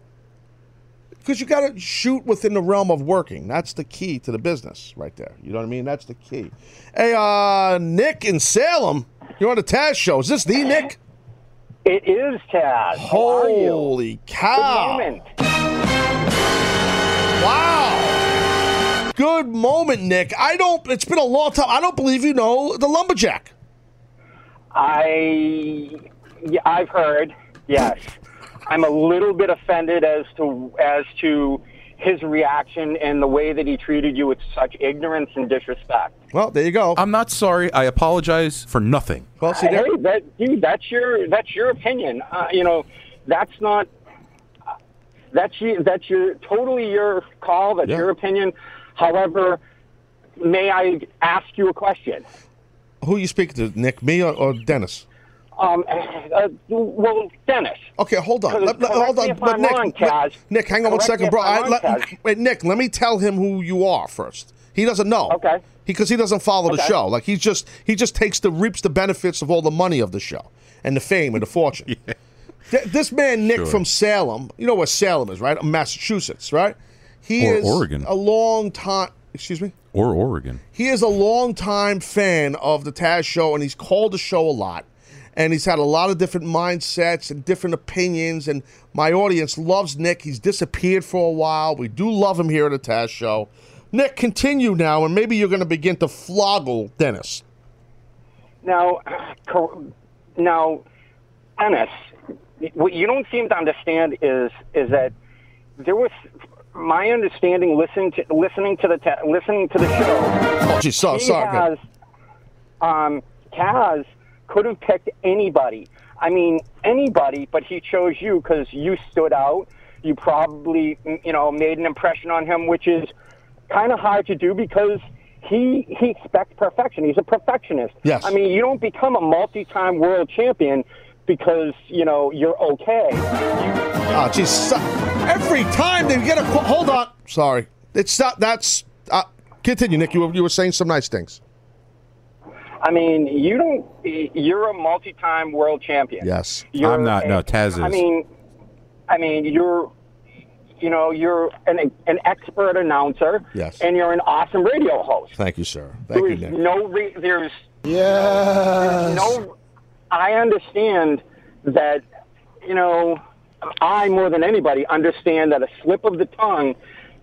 because you got to shoot within the realm of working. That's the key to the business, right there. You know what I mean? That's the key. Hey, uh, Nick in Salem, you're on the Taz show. Is this the Nick? It is Taz. How are you? Holy cow! Good moment. Wow. Good moment, Nick. I don't. It's been a long time. I don't believe you know the lumberjack. I, yeah, I've heard. Yes, I'm a little bit offended as to as to his reaction and the way that he treated you with such ignorance and disrespect. Well, there you go. I'm not sorry. I apologize for nothing. Well, see, hey, that dude, that's your that's your opinion. Uh, you know, that's not. That's you. That's your totally your call. That's your opinion. However, may I ask you a question? Who are you speaking to, Nick? Me or, or Dennis? Um, uh, well, Dennis. Okay, hold on. Let- let- hold on. if But Nick, wrong, Nick- Kaz. Nick, hang on one Correct me bro. I'm wrong, let- wait, Nick, let me tell him who you are first. He doesn't know. Okay. Because he doesn't follow the show. Like he's just he just takes the reaps the benefits of all the money of the show and the fame and the fortune. Th- This man Nick Sure. from Salem, you know where Salem is, right? Massachusetts, right? He Or is Oregon. a long time. Excuse me. Or Oregon. He is a long time fan of the Taz show, and he's called the show a lot. And he's had a lot of different mindsets and different opinions. And my audience loves Nick. He's disappeared for a while. We do love him here at the Taz show. Nick, continue now, and maybe you're going to begin to floggle Dennis. Now, now, Dennis, what you don't seem to understand is is that there was my understanding listening to listening to the te- listening to the show. Oh, geez, so- sorry, Has, um, Kaz could have picked anybody. I mean, anybody, but he chose you because you stood out. You probably, you know, made an impression on him, which is kind of hard to do because he he expects perfection. He's a perfectionist. Yes. I mean, you don't become a multi-time world champion because you know you're okay. Oh, geez. Every time they get a hold on. Sorry, it's not. That's uh, continue, Nick. You were, you were saying some nice things. I mean, you don't. You're a multi-time world champion. Yes, You're I'm not. a- No, Taz is. I mean, I mean, you're, you know, you're an an expert announcer. Yes. And you're an awesome radio host. Thank you, sir. Thank you, There's Nick. no re- there's Yes. no. I understand that. You know, I more than anybody understand that a slip of the tongue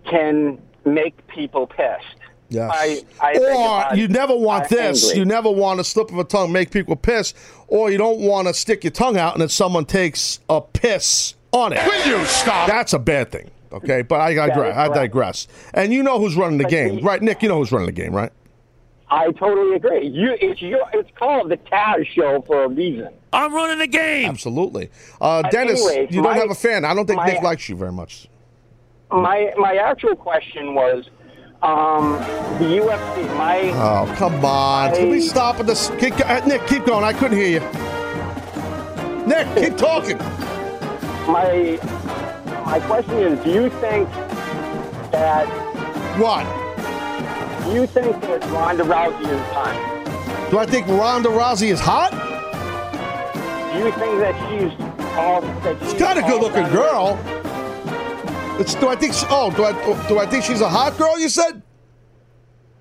can make people pissed. Yes. I, I or you never want uh, this. angry. You never want a slip of a tongue make people piss, or you don't want to stick your tongue out and then someone takes a piss on it. Will you stop? That's a bad thing. Okay, but I digress. I digress. And you know who's running the But game, the- right? Nick, you know who's running the game, right? I totally agree. You, it's your, it's called the Taz Show for a reason. I'm running the game. Absolutely. Uh, But Dennis, anyways, you don't have a fan. I don't think my- Nick likes you very much. My my actual question was, um, the UFC. My Oh, come on. Can we stop with this? Keep, uh, Nick, keep going. I couldn't hear you. Nick, keep talking. my my question is, do you think that What? do you think that Ronda Rousey is hot? Do I think Ronda Rousey is hot? Do you think that she's all that she's She's got a good-looking done girl. It's, do I think? She, oh, do I? Do I think she's a hot girl? You said?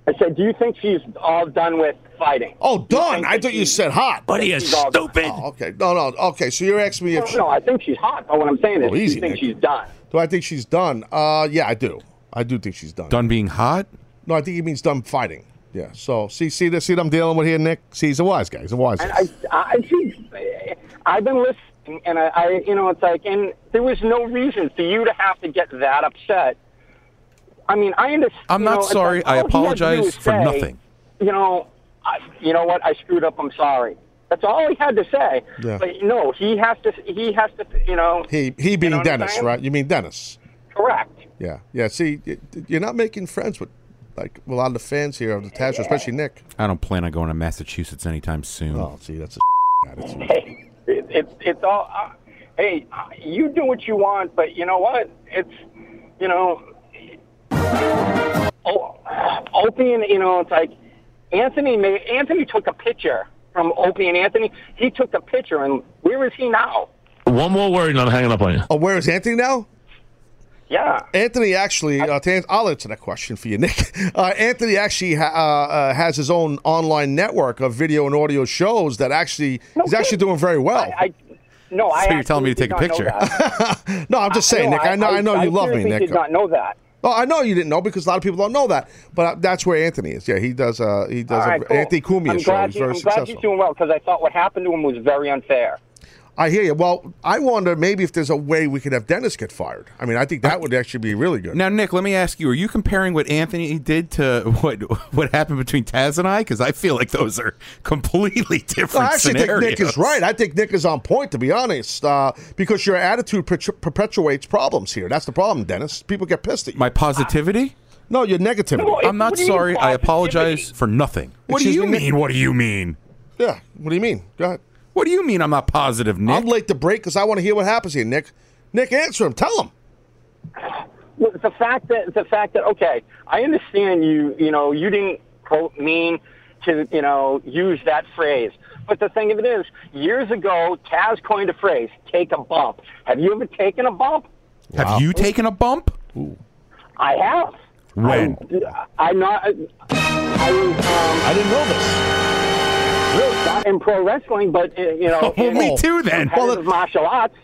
I said, do you think she's all done with fighting? Oh, done. think I thought you said hot. Buddy is She's all stupid. Oh, okay. No, no. Okay, so you're asking me if No, she, no, I think she's hot. But what I'm saying is, Oh, do you think Nick. she's done? do I think she's done? Uh, yeah, I do. I do think she's done. Done being hot? No, I think he means done fighting. Yeah. So see, see this, see what I'm dealing with here, Nick. See, he's a wise guy. He's a wise And guy. I, I see. I've been listening, and I, I, you know, it's like, and there was no reason for you to have to get that upset. I mean, I understand. I'm not know, sorry. like, I all he had to do apologize for say, nothing. You know, I, you know what? I screwed up. I'm sorry. That's all he had to say. Yeah. But no, he has to. He has to. You know, He he being know Dennis, right? You mean Dennis? correct. Yeah. Yeah. See, you're not making friends with like a lot of the fans here of the Taz, show, especially Nick. I don't plan on going to Massachusetts anytime soon. Oh, see, that's a attitude. Hey, it, it's it's all. Uh, hey, uh, you do what you want, but you know what? It's you know. Oh, Opie and you know, it's like Anthony. Made, Anthony took a picture from Opie and Anthony. He took a picture, and where is he now? One more word and I'm hanging up on you. Oh, where is Anthony now? Yeah. Anthony actually, uh, to ans- I'll answer that question for you, Nick. Uh, Anthony actually ha- uh, uh, has his own online network of video and audio shows that actually he's actually doing very well. I, I no, I. So you're telling me to take a did not know picture. no, I'm just saying, No, Nick. I know, I, know you love me, seriously Nick. Did not know that. Oh, I know you didn't know because a lot of people don't know that, but uh, that's where Anthony is. Yeah, he does. Uh, he does All a, cool. Anthony Cumia I'm show. glad, He's you, very I'm successful. you're doing well because I thought what happened to him was very unfair. I hear you. Well, I wonder maybe if there's a way we could have Dennis get fired. I mean, I think that would actually be really good. Now, Nick, let me ask you: Are you comparing what Anthony did to what what happened between Taz and I? Because I feel like those are completely different No, I actually scenarios. think Nick is right. I think Nick is on point, to be honest, uh, because your attitude per- perpetuates problems here. That's the problem, Dennis. People get pissed at you. My positivity? No, your negativity. No, I'm not what do you mean sorry. I apologize for nothing. What do you me, mean? What do you mean? Yeah. What do you mean? Go ahead. What do you mean? I'm not positive, Nick. I'm late to break because I want to hear what happens here, Nick. Nick, answer him. Tell him. Well, the fact that the fact that okay, I understand you. You know, you didn't quote mean to you know use that phrase. But the thing of it is, years ago, Taz coined a phrase: "Take a bump." Have you ever taken a bump? Have you taken a bump? I have. When? I, I'm not. I was. Um, I didn't know this. Really not in pro wrestling, but uh, you know, Well, in me too, then. competitive martial arts.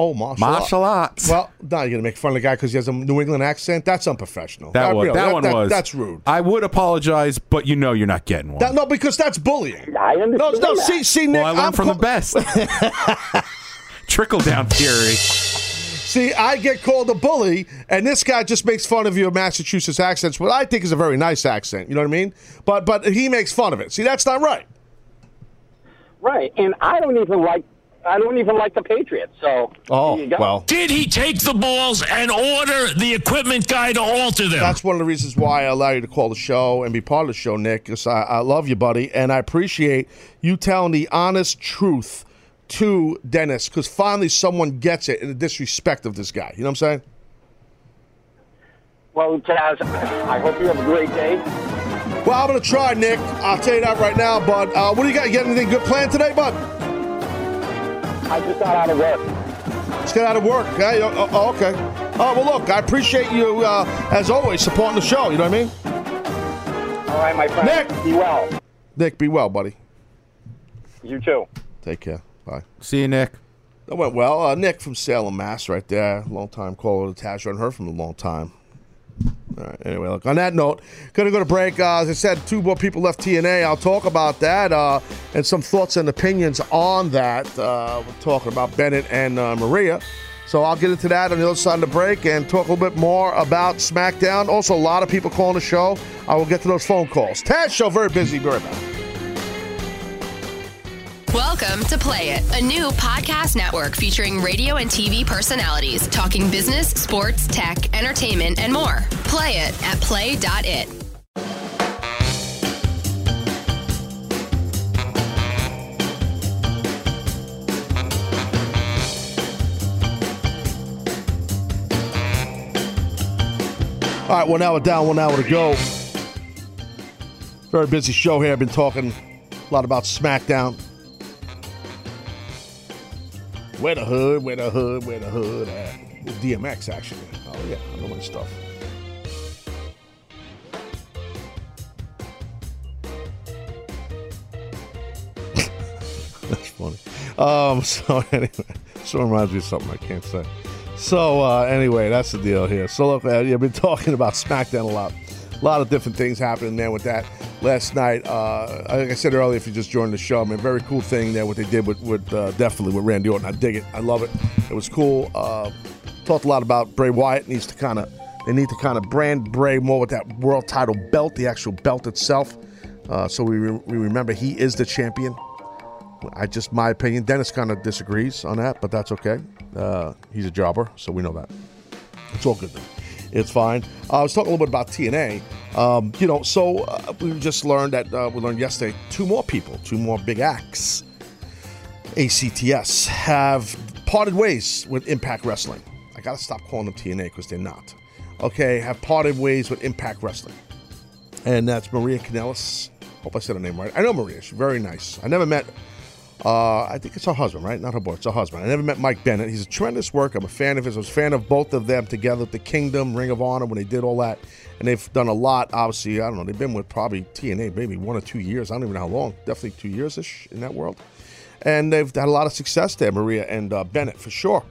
Oh, martial, Martial arts. Well, now you're going to make fun of the guy because he has a New England accent? That's unprofessional. that Uh, was really, that, one was. That's rude. I would apologize, but you know you're not getting one. That- no, because that's bullying. I understand. No, no, that. see, see, Nick. well, I learned I'm from co- the best. Trickle down theory. See, I get called a bully, and this guy just makes fun of your Massachusetts accents, what I think is a very nice accent. You know what I mean? But but he makes fun of it. See, that's not right. Right, and I don't even like. I don't even like the Patriots. So Oh, there you go. well. Did he take the balls and order the equipment guy to alter them? That's one of the reasons why I allow you to call the show and be part of the show, Nick, because I, I love you, buddy, and I appreciate you telling the honest truth to Dennis, because finally someone gets it in the disrespect of this guy. You know what I'm saying? Well, Taz, I hope you have a great day. Well, I'm going to try, Nick. I'll tell you that right now, bud. Uh, what do you got? You got anything good planned today, bud? I just got out of work. Let's get out of work. Okay. Oh, oh, okay. Oh, well, look, I appreciate you, uh, as always, supporting the show. You know what I mean? All right, my friend. Nick! Be well. Nick, be well, buddy. You too. Take care. Bye. See you, Nick. That went well. Uh, Nick from Salem, Mass, right there. Long time caller to Tash. I haven't heard from him a long time. All right. Anyway, look. On that note, gonna go to break. Uh, as I said, two more people left TNA. I'll talk about that uh, and some thoughts and opinions on that. Uh, we're talking about Bennett and uh, Maria. So I'll get into that on the other side of the break and talk a little bit more about SmackDown. Also, a lot of people calling the show. I will get to those phone calls. Taz show very busy. Be right back. Welcome to Play It, a new podcast network featuring radio and TV personalities talking business, sports, tech, entertainment, and more. Play it at play.it. All right, one hour down, one hour to go. Very busy show here. I've been talking a lot about SmackDown. Where the hood, where the hood, where the hood at? With DMX, actually. Oh, yeah, I know my stuff. That's funny. Um, so anyway, so reminds me of something I can't say. So uh, anyway, that's the deal here. So look, uh, I've been talking about SmackDown a lot. A lot of different things happening there with that last night. Uh, like I said earlier, if you just joined the show, I mean, very cool thing there what they did with, with uh, definitely with Randy Orton. I dig it. I love it. It was cool. Uh, talked a lot about Bray Wyatt needs to kind of they need to kind of brand Bray more with that world title belt, the actual belt itself. Uh, so we, re- we remember he is the champion. I just my opinion. Dennis kind of disagrees on that, but that's okay. Uh, he's a jobber, so we know that. It's all good. Then. It's fine. Uh, I was talking a little bit about TNA. Um, you know, so uh, we just learned that uh, we learned yesterday two more people, two more big acts, ACTS, have parted ways with Impact Wrestling. I gotta stop calling them TNA because they're not. Okay, have parted ways with Impact Wrestling, and that's Maria Kanellis. Hope I said her name right. I know Maria. She's very nice. I never met uh, I think it's her husband, right? Not her boy. It's her husband. I never met Mike Bennett. He's a tremendous worker. I'm a fan of his. I was a fan of both of them together the Kingdom, Ring of Honor, when they did all that. And they've done a lot, obviously. I don't know. They've been with probably TNA maybe one or two years. I don't even know how long. Definitely two years ish in that world. And they've had a lot of success there, Maria and uh, Bennett, for sure.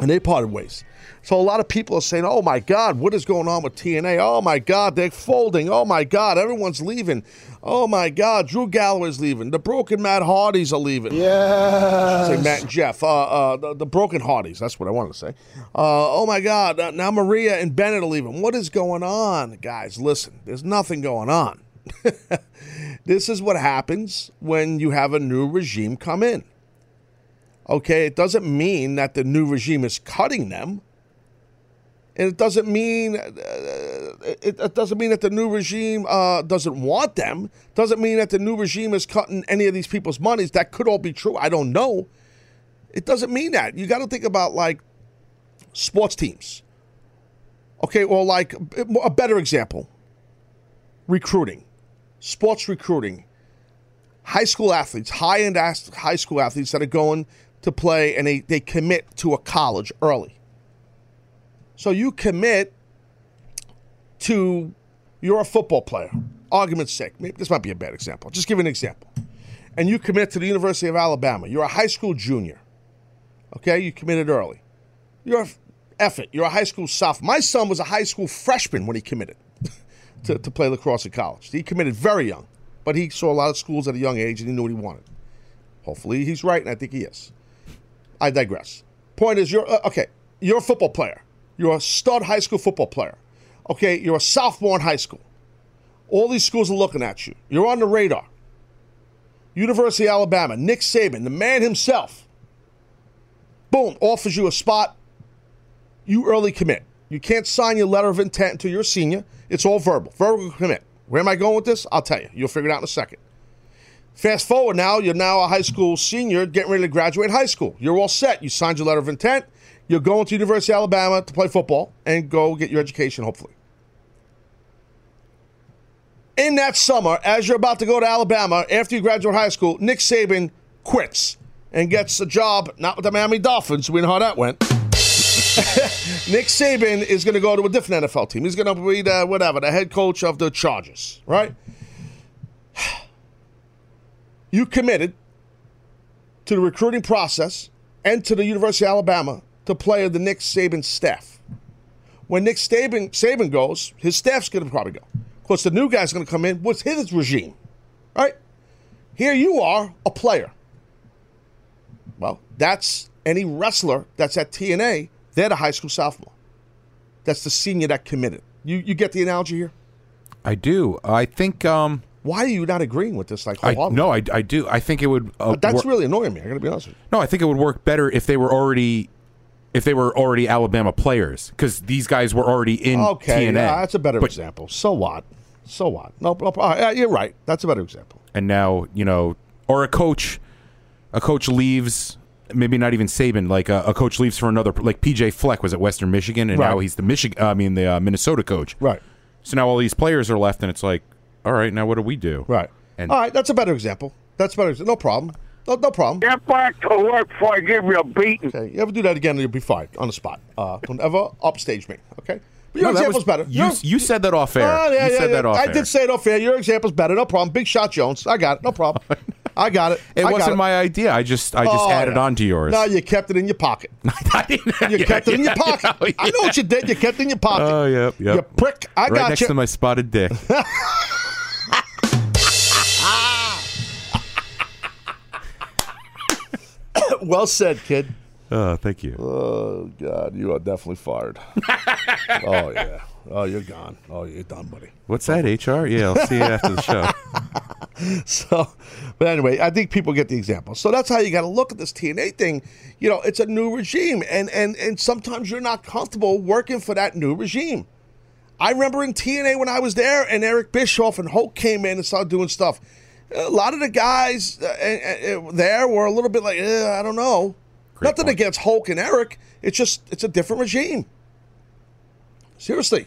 And they parted ways. So a lot of people are saying, "Oh my God, what is going on with TNA? Oh my God, they're folding. Oh my God, everyone's leaving. Oh my God, Drew Galloway's leaving. The broken Matt Hardys are leaving. Yeah, say Matt and Jeff. Uh, uh, the, the broken Hardys. That's what I wanted to say. Uh, oh my God, uh, now Maria and Bennett are leaving. What is going on, guys? Listen, there's nothing going on. this is what happens when you have a new regime come in. Okay, it doesn't mean that the new regime is cutting them. And it doesn't mean uh, it, it, doesn't mean that the new regime uh, doesn't want them. It Doesn't mean that the new regime is cutting any of these people's monies. That could all be true. I don't know. It doesn't mean that. You got to think about like sports teams. Okay, or like a better example: recruiting, sports recruiting, high school athletes, high end high school athletes that are going to play and they, they commit to a college early. So you commit to you're a football player. Argument's sake, maybe this might be a bad example. Just give an example. And you commit to the University of Alabama. You're a high school junior. Okay, you committed early. You're effort. You're a high school sophomore. My son was a high school freshman when he committed to, to play lacrosse at college. He committed very young, but he saw a lot of schools at a young age and he knew what he wanted. Hopefully, he's right, and I think he is. I digress. Point is, you're uh, okay. You're a football player. You're a stud high school football player. Okay, you're a sophomore in high school. All these schools are looking at you. You're on the radar. University of Alabama, Nick Saban, the man himself, boom, offers you a spot, you early commit. You can't sign your letter of intent until you're senior. It's all verbal. Verbal commit. Where am I going with this? I'll tell you. You'll figure it out in a second. Fast forward now, you're now a high school senior getting ready to graduate high school. You're all set. You signed your letter of intent. You're going to University of Alabama to play football and go get your education, hopefully. In that summer, as you're about to go to Alabama after you graduate high school, Nick Saban quits and gets a job, not with the Miami Dolphins. We know how that went. Nick Saban is going to go to a different NFL team. He's going to be the, whatever, the head coach of the Chargers, right? You committed to the recruiting process and to the University of Alabama to play the Nick Saban staff. When Nick Saban, Saban goes, his staff's going to probably go. Of course, the new guy's going to come in with his regime, right? Here you are, a player. Well, that's any wrestler that's at TNA, they're the high school sophomore. That's the senior that committed. You you get the analogy here? I do. I think. Um, Why are you not agreeing with this? Like, I, no, I, I do. I think it would. Uh, But that's wor- really annoying me. I got to be honest with you. No, I think it would work better if they were already, if they were already Alabama players, because these guys were already in Okay, TNA. yeah, that's a better But- example. So what? So what? No, no uh, yeah, you're right. That's a better example. and now you know, or a coach, a coach leaves. Maybe not even Saban. Like a, a coach leaves for another. Like PJ Fleck was at Western Michigan, and now he's the Michigan. I mean, the uh, Minnesota coach. Right. So now all these players are left, and it's like, all right, now what do we do? Right. And All right, that's a better example. That's better. No problem. No, no problem. Get back to work before I give you a beating. Okay, you ever do that again, you'll be fired on the spot. Uh, don't ever upstage me. Okay. But your No, example's was- better. You, Your- you said that off air. Oh, yeah, you yeah, said yeah. that off I air. did say it off air. Your example's better. No problem. Big shot Jones. I got it. No problem. I got it. It I wasn't it. my idea. I just I just Oh, added yeah. on to yours. No, you kept it in your pocket. You kept it in your pocket. I know what you did. You kept it in your pocket. Oh, yep, yep. You prick. I right got next you. to my spotted dick. well said, kid. Oh, thank you. Oh God, you are definitely fired. oh yeah. Oh, you're gone. Oh, you're done, buddy. What's that, HR? Yeah, I'll see you after the show. So, but anyway, I think people get the example. So that's how you got to look at this TNA thing. You know, it's a new regime, and and and sometimes you're not comfortable working for that new regime. I remember in TNA when I was there, and Eric Bischoff and Hulk came in and started doing stuff. A lot of the guys uh, there were a little bit like, eh, I don't know. Nothing against Hulk and Eric. It's just it's a different regime. Seriously,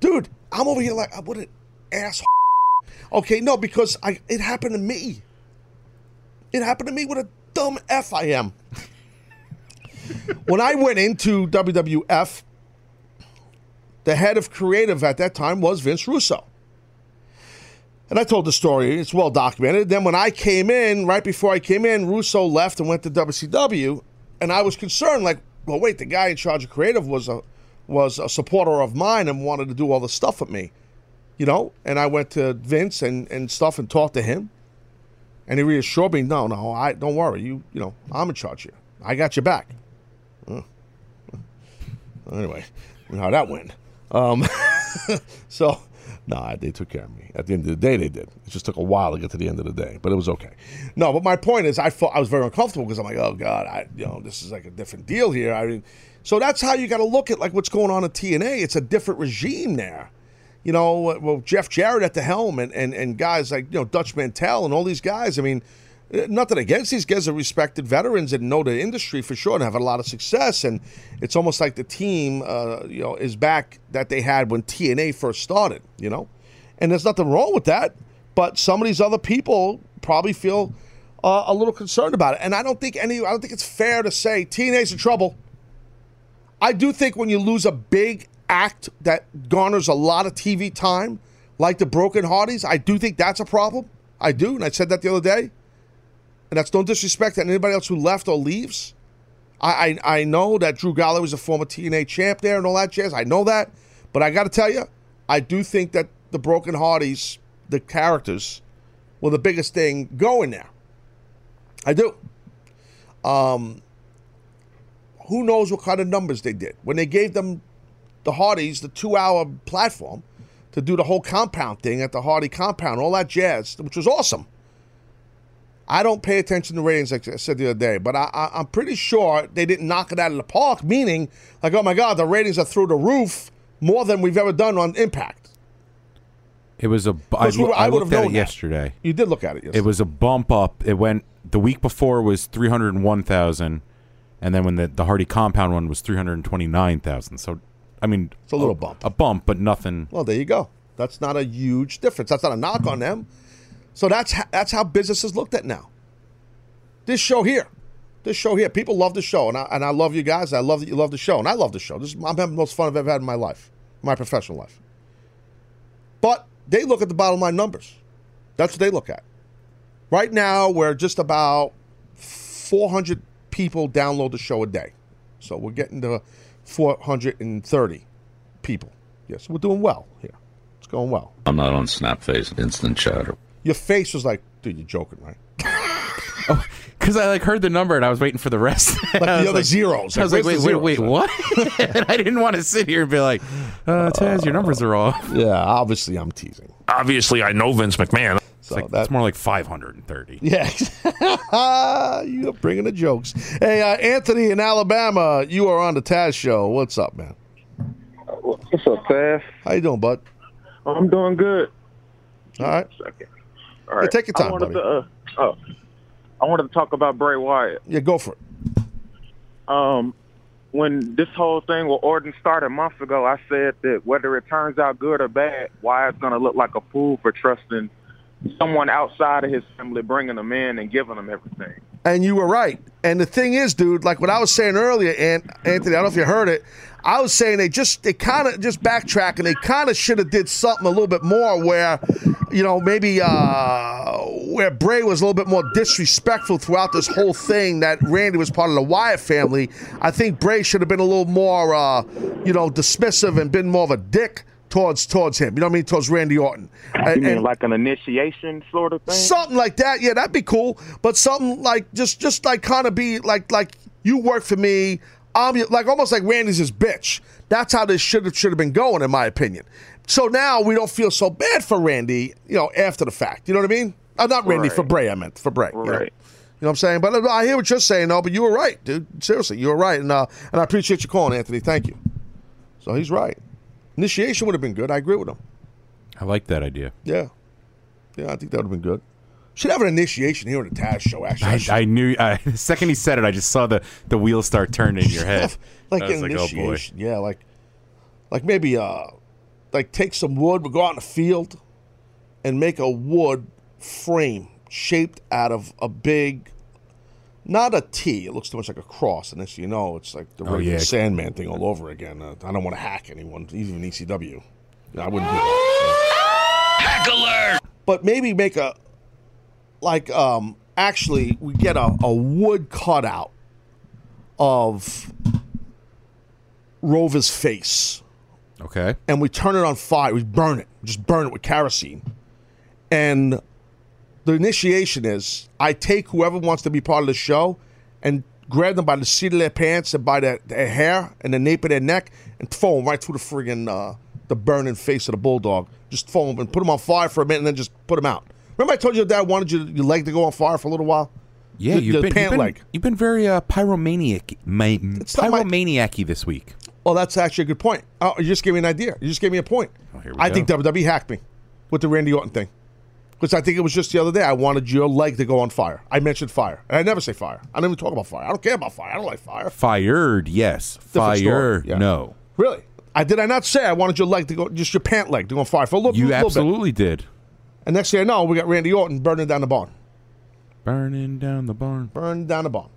dude, I'm over here like, what an ass. Okay, no, because I it happened to me. It happened to me. What a dumb f I am. when I went into WWF, the head of creative at that time was Vince Russo. And I told the story, it's well documented. Then when I came in, right before I came in, Russo left and went to WCW, and I was concerned, like, well, wait, the guy in charge of creative was a was a supporter of mine and wanted to do all the stuff with me. You know? And I went to Vince and, and stuff and talked to him. And he reassured me, no, no, I don't worry. You you know, I'm in charge here. I got your back. Uh, Anyway, you know how that went. Um, so, no, they took care of me. At the end of the day, they did. It just took a while to get to the end of the day, but it was okay. No, but my point is, I felt I was very uncomfortable because I'm like, oh god, I you know, this is like a different deal here. I mean, so that's how you got to look at like what's going on at TNA. It's a different regime there. You know, well, Jeff Jarrett at the helm and, and, and guys like, you know, Dutch Mantell and all these guys. I mean, nothing against these guys are respected veterans and know the industry for sure and have a lot of success. And it's almost like the team, uh, you know, is back that they had when TNA first started, you know? And there's nothing wrong with that. But some of these other people probably feel uh, a little concerned about it. And I don't think any, I don't think it's fair to say TNA's in trouble. I do think when you lose a big act that garners a lot of TV time, like the Broken Hardys I do think that's a problem. I do, and I said that the other day. And that's no disrespect to anybody else who left or leaves. I, I I know that Drew Galloway was a former TNA champ there and all that jazz. I know that, but I got to tell you, I do think that the Broken Hardys, the characters, were the biggest thing going there. I do. Um, who knows what kind of numbers they did when they gave them the Hardys the two-hour platform to do the whole compound thing at the Hardy compound, all that jazz, which was awesome. I don't pay attention to ratings like I said the other day, but I, I, I'm pretty sure they didn't knock it out of the park. Meaning, like, oh my God, the ratings are through the roof more than we've ever done on Impact. It was a. I, we were- I I looked at it that. yesterday. You did look at it. Yesterday. It was a bump up. It went the week before was three hundred and one thousand, and then when the the Hardy Compound one was three hundred and twenty nine thousand. So, I mean, It's a little bump. a bump, but nothing. Well, there you go. That's not a huge difference. That's not a knock on them. So that's ho- that's how business is looked at now. This show here, this show here, people love the show, and I and I love you guys. I love that you love the show, and I love the show. This is, I'm having the most fun I've ever had in my life, my professional life. But they look at the bottom line numbers. That's what they look at. Right now, we're just about 400 people download the show a day. So we're getting to 430 people. Yes, we're doing well here. It's going well. I'm not on Snapface Instant Chatter. Your face was like, dude, you're joking, right? Because I like heard the number and I was waiting for the rest. Like the was other zeros. I was Like, like, wait, wait, wait, what? and I didn't want to sit here and be like, uh, Taz, your numbers are off. Yeah, obviously I'm teasing. Obviously, I know Vince McMahon. It's, like, it's more like 530. Yeah, you're bringing the jokes. Hey, uh, Anthony in Alabama, you are on the Taz show. What's up, man? What's up, Taz? How you doing, bud? I'm doing good. All right. Second. All right. take your time, I wanted buddy. To, uh, oh, I wanted to talk about Bray Wyatt. Yeah, go for it. Um, when this whole thing with Orton started months ago, I said that whether it turns out good or bad, Wyatt's going to look like a fool for trusting someone outside of his family, bringing him in and giving him everything. And you were right. And the thing is, dude, like what I was saying earlier, and Anthony, I don't know if you heard it. I was saying they just they kind of just backtrack and they kind of should have did something a little bit more where, you know, maybe uh where Bray was a little bit more disrespectful throughout this whole thing that Randy was part of the Wyatt family. I think Bray should have been a little more uh, you know, dismissive and been more of a dick towards towards him. You know what I mean? Towards Randy Orton. You And- mean like an initiation sort of thing? Something like that, yeah, that'd be cool. But something like just just like kind of be like like you work for me. I'm like almost like Randy's his bitch. That's how this should have should have been going, in my opinion. So now we don't feel so bad for Randy, you know, after the fact. You know what I mean? Uh, not Randy for Right. Bray. I meant for Bray. you know? Right. You know what I'm saying? But uh, I hear what you're saying, though. But you were right, dude. Seriously, you were right, and uh, and I appreciate you calling, Anthony. Thank you. So he's right. Initiation would have been good. I agree with him. I like that idea. Yeah, yeah, I think that would have been good. Should have an initiation here on the Taz show. Actually, I I, should- I knew I, the second he said it, I just saw the, the wheels start turning in your head. like I was an like, oh boy. initiation. yeah, like like maybe uh like take some wood, we go out in the field and make a wood frame shaped out of a big not a T. It looks too much like a cross, and next thing you know, it's like the Oh, yeah. Sandman thing all over again. Uh, I don't want to hack anyone, even ECW. I wouldn't do that. Hack alert! But maybe make a like um actually we get a, a wood cutout of Rover's face. Okay. And we turn it on fire. We burn it. Just burn it with kerosene. And the initiation is I take whoever wants to be part of the show and grab them by the seat of their pants and by their, their hair and the nape of their neck and throw them right through the friggin' uh, the burning face of the bulldog. Just throw them and put them on fire for a minute and then just put them out. Remember I told you your dad wanted your, your leg to go on fire for a little while? Yeah, The- you've the been, pant you've been, leg. you've been very uh, pyromaniac, my- pyromaniac-y this week. Well, that's actually a good point. Oh, you just gave me an idea. You just gave me a point. Oh, I go. think WWE hacked me with the Randy Orton thing. Because I think it was just the other day. I wanted your leg to go on fire. I mentioned fire. And I never say fire. I don't even talk about fire. I don't care about fire. I don't like fire. Fired, yes. Different story, Fire, yeah. no. Really? I did I not say I wanted your leg to go, just your pant leg to go on fire for a little, You little bit. absolutely did. And next thing I know, we got Randy Orton burning down the barn. Burning down the barn. Burning down the barn.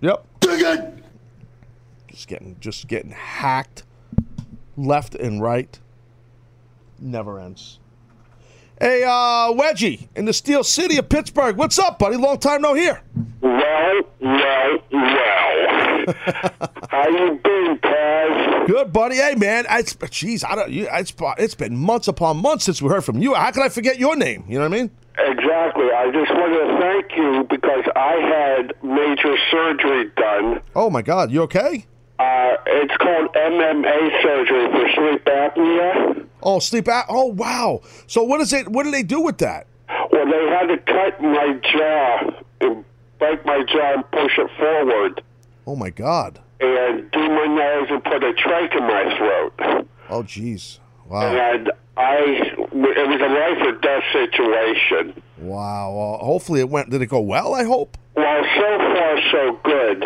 Yep. Just getting, just getting hacked left and right. Never ends. Hey, uh, Wedgie in the Steel City of Pittsburgh. What's up, buddy? Long time no hear. Well, well, well. How you been, Taz? Good, buddy. Hey, man. I, jeez, I don't. You, it's, it's been months upon months since we heard from you. How can I forget your name? You know what I mean? Exactly. I just wanted to thank you because I had major surgery done. Oh my God, you okay? Uh, it's called MMA surgery for sleep apnea. Oh, sleep out. Oh, wow. So what is it? What do they do with that? Well, they had to cut my jaw and break my jaw and push it forward Oh my God. and nose and put a trach in my throat. Oh jeez. Wow. And I, it was a life or death situation. Wow. Well, hopefully it went. Did it go well? I hope. Well, so far so good.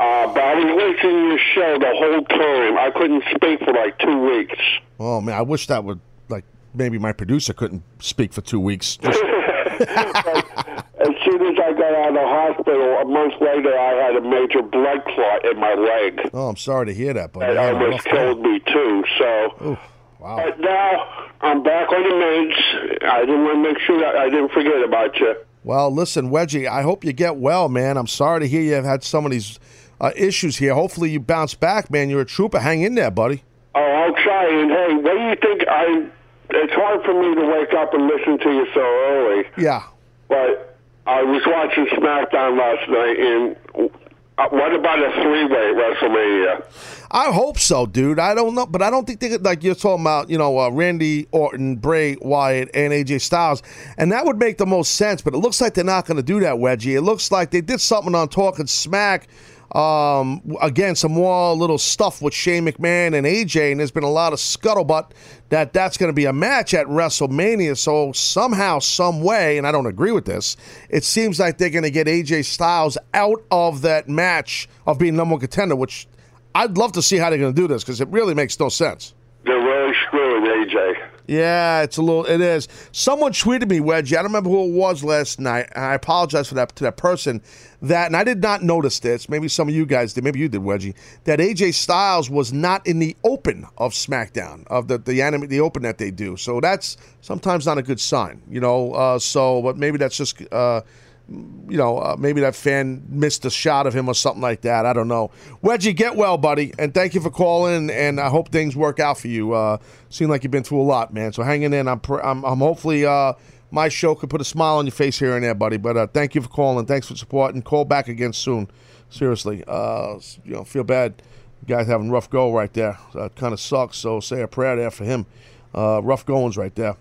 Uh, but I was listening to your show the whole time. I couldn't speak for like two weeks. Oh man, I wish that would like maybe my producer couldn't speak for two weeks. Just, As soon as I got out of the hospital, a month later, I had a major blood clot in my leg. oh, I'm sorry to hear that, but That almost killed me too. So, wow. but now I'm back on the meds. I didn't want to make sure that I didn't forget about you. Well, listen, Wedgie, I hope you get well, man. I'm sorry to hear you have had some of these uh, issues here. Hopefully you bounce back, man. You're a trooper. Hang in there, buddy. Oh, I'll try. And hey, what do you think? I it's hard for me to wake up and listen to you so early. Yeah. But I was watching SmackDown last night, and uh, what about a three-way WrestleMania? I hope so, dude. I don't know, but I don't think they could, like you're talking about, you know, uh, Randy Orton, Bray Wyatt, and AJ Styles, and that would make the most sense. But it looks like they're not going to do that, Wedgie. It looks like they did something on Talking Smack. Um, again, some more little stuff with Shane McMahon and AJ, and there's been a lot of scuttlebutt that that's going to be a match at WrestleMania. So somehow, some way, and I don't agree with this, it seems like they're going to get AJ Styles out of that match of being number one contender, which I'd love to see how they're going to do this because it really makes no sense. They're really screwing AJ. Yeah, it's a little. It is. Someone tweeted me, Wedgie. I don't remember who it was last night. And I apologize for that to that person. That and I did not notice this. Maybe some of you guys did. Maybe you did, Wedgie. That AJ Styles was not in the open of SmackDown of the the anime the open that they do. So that's sometimes not a good sign, you know. Uh, so, but maybe that's just. Uh, you know, uh, maybe that fan missed a shot of him or something like that. I don't know. Wedgie, get well, buddy, and thank you for calling. And I hope things work out for you. Uh, seem like you've been through a lot, man. So hanging in. I'm, pr- I'm, I'm hopefully uh, my show could put a smile on your face here and there, buddy. But uh, thank you for calling. Thanks for supporting. Call back again soon. Seriously, uh, you know, feel bad. Guys having rough go right there. That kind of sucks. So say a prayer there for him. Uh, rough goings right there.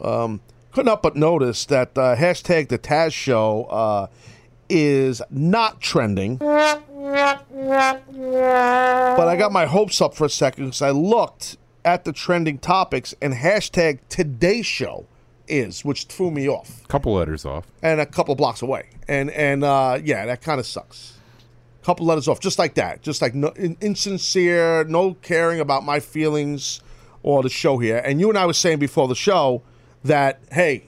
Um, couldn't help but notice that uh, hashtag the Taz Show uh, is not trending. But I got my hopes up for a second because I looked at the trending topics and hashtag Today Show is, which threw me off, A Couple letters off. and a couple blocks away, and and uh, yeah, that kind of sucks. Couple letters off, just like that, just like no, in, insincere, no caring about my feelings or the show here. And you and I were saying before the show that hey,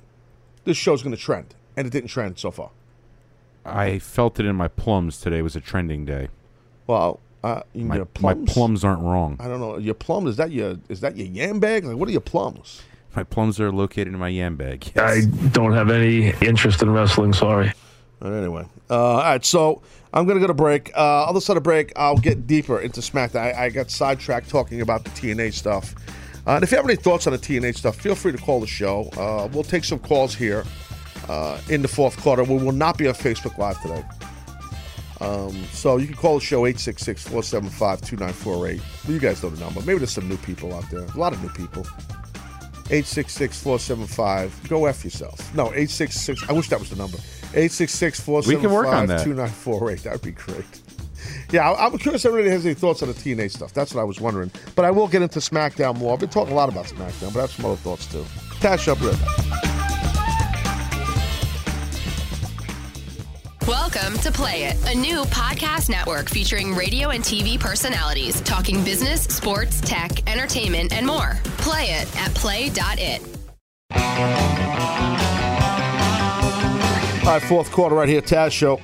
this show's going to trend, and it didn't trend so far. I felt it in my plums today was a trending day. Well, uh, My, your my plums. plums aren't wrong. I don't know. Your plums is that your is that your yam bag? Like what are your plums? My plums are located in my yam bag. I don't have any interest in wrestling. Sorry. But anyway, uh, all right. So I'm gonna go to break. Uh, other side of break, I'll get deeper into SmackDown. I, I got sidetracked talking about the TNA stuff. Uh, and if you have any thoughts on the TNA stuff, feel free to call the show. Uh, we'll take some calls here uh, in the fourth quarter. We will not be on Facebook Live today. Um, so you can call the show 866-475-2948. You guys know the number. Maybe there's some new people out there. A lot of new people. 866-475. Go F yourself. No, 866. I wish that was the number. 866-475-2948. We can work on that. That would be great. Yeah, I- I'm curious if anybody has any thoughts on the TNA stuff. That's what I was wondering. But I will get into SmackDown more. I've been talking a lot about SmackDown, but I have some other thoughts too. Cash up, Rip. Welcome to Play It, a new podcast network featuring radio and TV personalities talking business, sports, tech, entertainment, and more. Play it at play.it. All right, fourth quarter right here, Taz Show.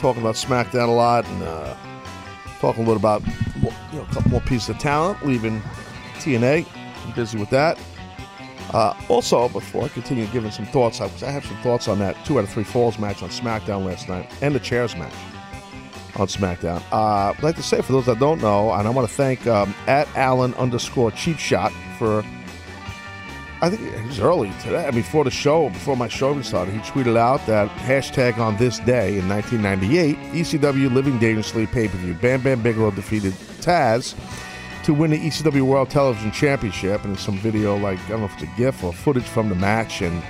Talking about SmackDown a lot and uh, talking a little about you know, a couple more pieces of talent leaving TNA. I'm busy with that. Uh, also, before I continue giving some thoughts, I, I have some thoughts on that two out of three falls match on SmackDown last night and the chairs match on SmackDown. Uh, I'd like to say for those that don't know, and I want to thank um, at Allen underscore Cheap Shot for I think it was early today, before the show, before my show even started, he tweeted out that hashtag on this day in 1998, ECW Living Dangerously pay-per-view. Bam Bam Bigelow defeated Taz to win the ECW World Television Championship, and some video, like, I don't know if it's a GIF or footage from the match, and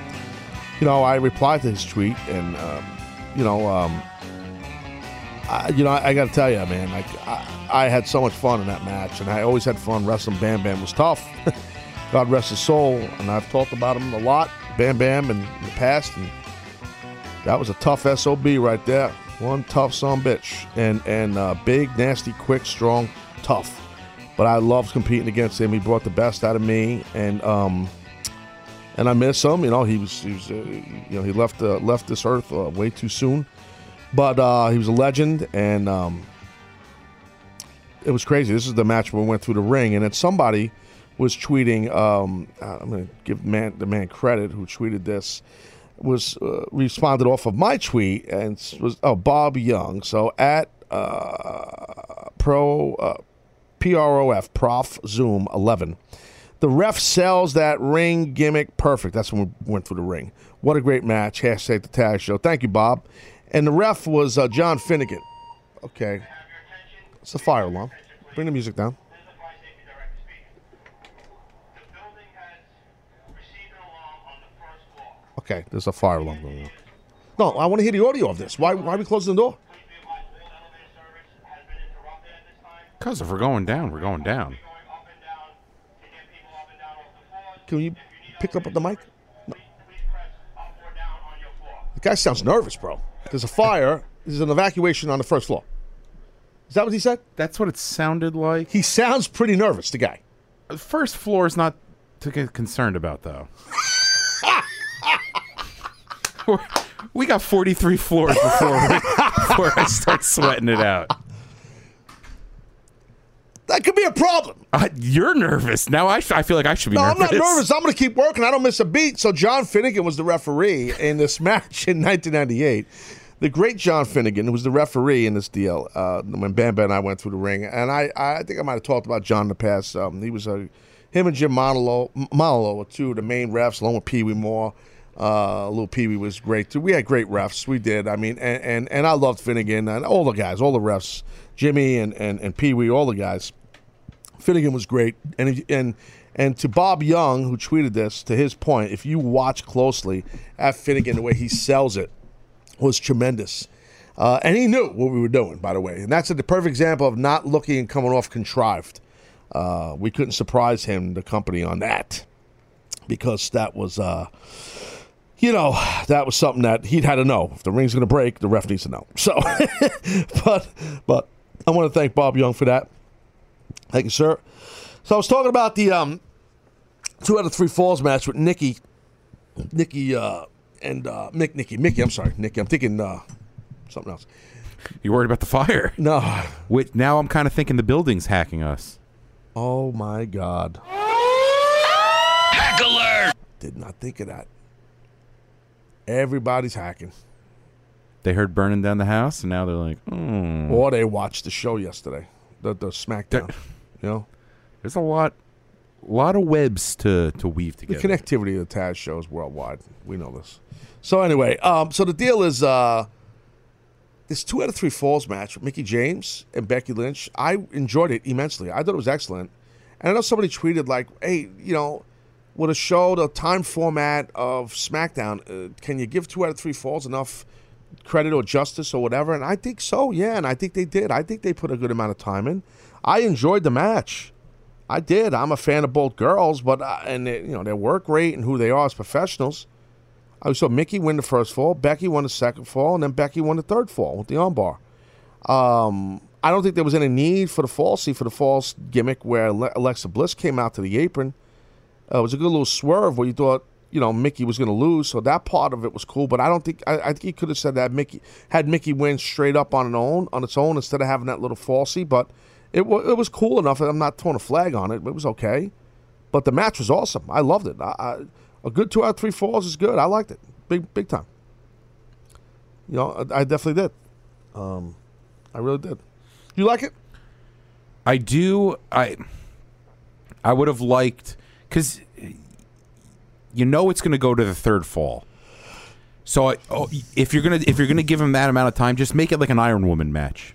you know, I replied to his tweet, and um, you know, um, I, you know, I, I got to tell you, man, like I, I had so much fun in that match, and I always had fun wrestling. Bam Bam was tough. God rest his soul, and I've talked about him a lot, Bam Bam, in, the past, and that was a tough sob right there. One tough son bitch, and and uh, big, nasty, quick, strong, tough. But I loved competing against him. He brought the best out of me, and um, and I miss him. You know, he was, he was, uh, you know, he left uh, left this earth uh, way too soon. But uh, he was a legend, and um, it was crazy. This is the match where we went through the ring, and then somebody was tweeting. Um, uh, I'm going to give man the man credit who tweeted this. Was uh, responded off of my tweet and was oh Bob Young. So at uh, pro uh, PROF Prof Zoom 11. The ref sells that ring gimmick perfect. That's when we went through the ring. What a great match. Hashtag the tag show. Thank you, Bob. And the ref was uh, John Finnegan. Okay. It's a fire alarm. Bring the music down. Okay, there's a fire alarm going on. No, I want to hear the audio of this. Why, why are we closing the door? Because if we're going down, we're going down. Can you pick up the mic? No. The guy sounds nervous, bro. There's a fire. There's an evacuation on the first floor. Is that what he said? That's what it sounded like. He sounds pretty nervous, the guy. The first floor is not to get concerned about, though. We're- got 43 floors before, we, before I start sweating it out. That could be a problem. Uh, you're nervous. Now I, I feel like I should be No, I'm not nervous. I'm going to keep working. I don't miss a beat. So John Finnegan was the referee in this match in 1998. The great John Finnegan, who was the referee in this deal, uh, when Bam Bam and I went through the ring, and I, I think I might have talked about John in the past. Um, he was a, him and Jim Monolo, Monolo were two of the main refs, along with Pee Wee Moore. Uh, little Pee Wee was great too. We had great refs. We did. I mean, and, and, and I loved Finnegan and all the guys, all the refs, Jimmy and, and, and Pee Wee, all the guys. Finnegan was great, and and and to Bob Young who tweeted this, to his point, if you watch closely at Finnegan, the way he sells it was tremendous, uh, and he knew what we were doing, by the way, and that's a, the perfect example of not looking and coming off contrived. Uh, we couldn't surprise him, the company, on that because that was. Uh, you know, that was something that he'd had to know. If the ring's going to break, the ref needs to know. So, but but I want to thank Bob Young for that. Thank you, sir. So I was talking about the um, two out of three falls match with Nikki, Nikki uh, and uh, Mick, Nikki, Mickie. I'm sorry, Nikki. I'm thinking uh, something else. You worried about the fire? No. Wait, now I'm kind of thinking the building's hacking us. Oh my God! Hack alert! Did not think of that. Everybody's hacking, They heard burning down the house, and now they're like, hmm. or they watched the show yesterday, the the SmackDown. you know, There's a lot, lot of webs to to weave together. the connectivity of the Taz shows worldwide. We know this. So anyway, um, so the deal is uh, this two out of three falls match with Mickie James and Becky Lynch. I enjoyed it immensely. I thought it was excellent. And I know somebody tweeted like, "Hey, you know, with a show the time format of SmackDown, uh, can you give two out of three falls enough credit or justice or whatever?" And I think so. Yeah, and I think they did. I think they put a good amount of time in. I enjoyed the match. I did. I'm a fan of both girls, but uh, and they, you know their work rate and who they are as professionals. I saw Mickie win the first fall, Becky won the second fall, and then Becky won the third fall with the armbar. Um, I don't think there was any need for the falsy for the false gimmick where Alexa Bliss came out to the apron. Uh, it was a good little swerve where you thought you know Mickie was going to lose, so that part of it was cool. But I don't think I, I think he could have said that Mickie had Mickie win straight up on its own on its own instead of having that little falsy. But it wa it was cool enough. I'm not throwing a flag on it. It was okay. But the match was awesome. I loved it. I, I, a good two out of three falls is good. I liked it. Big big time. You know, I, I definitely did. Um, I really did. You like it? I do. I I would have liked because you know it's going to go to the third fall. So oh, if you're gonna if you're gonna give him that amount of time, just make it like an Iron Woman match.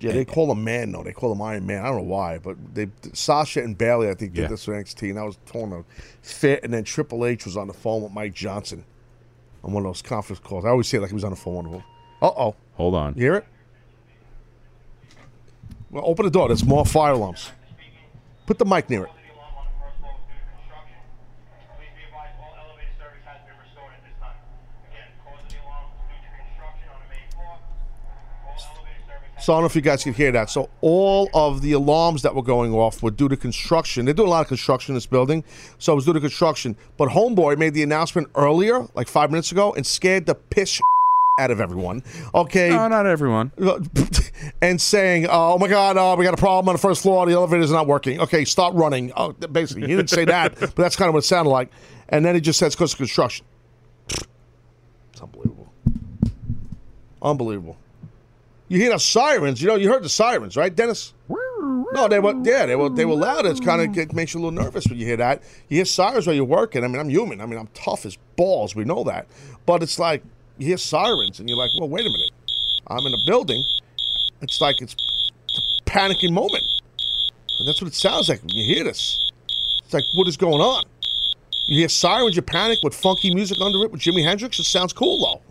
Yeah, they call him man though. They call him Iron Man. I don't know why, but they Sasha and Bayley I think did Yeah. this for NXT, and I was torn to fit. And then Triple H was on the phone with Mike Johnson, on one of those conference calls. I always say it like he was on the phone with him. Uh oh. Hold on. You hear it? Well, open the door. There's more fire alarms. Put the mic near it. So I don't know if you guys can hear that. So all of the alarms that were going off were due to construction. They're doing a lot of construction in this building, so it was due to construction. But Homeboy made the announcement earlier, like five minutes ago, and scared the piss out of everyone. Okay, No, not everyone. and saying, "Oh my God, oh, we got a problem on the first floor. The elevator's not working." Okay, stop running. Oh, basically, he didn't say that, but that's kind of what it sounded like. And then he just says, "Because of construction." It's unbelievable. Unbelievable. You hear the sirens. You know, you heard the sirens, right, Dennis? No, they were. Yeah, they were. They were loud. It's kind of it makes you a little nervous when you hear that. You hear sirens while you're working. I mean, I'm human. I mean, I'm tough as balls. We know that. But it's like you hear sirens, and you're like, well, wait a minute. I'm in a building. It's like it's, a panicking moment. And that's what it sounds like when you hear this. It's like, what is going on? You hear sirens, you panic with funky music under it with Jimi Hendrix. It sounds cool though.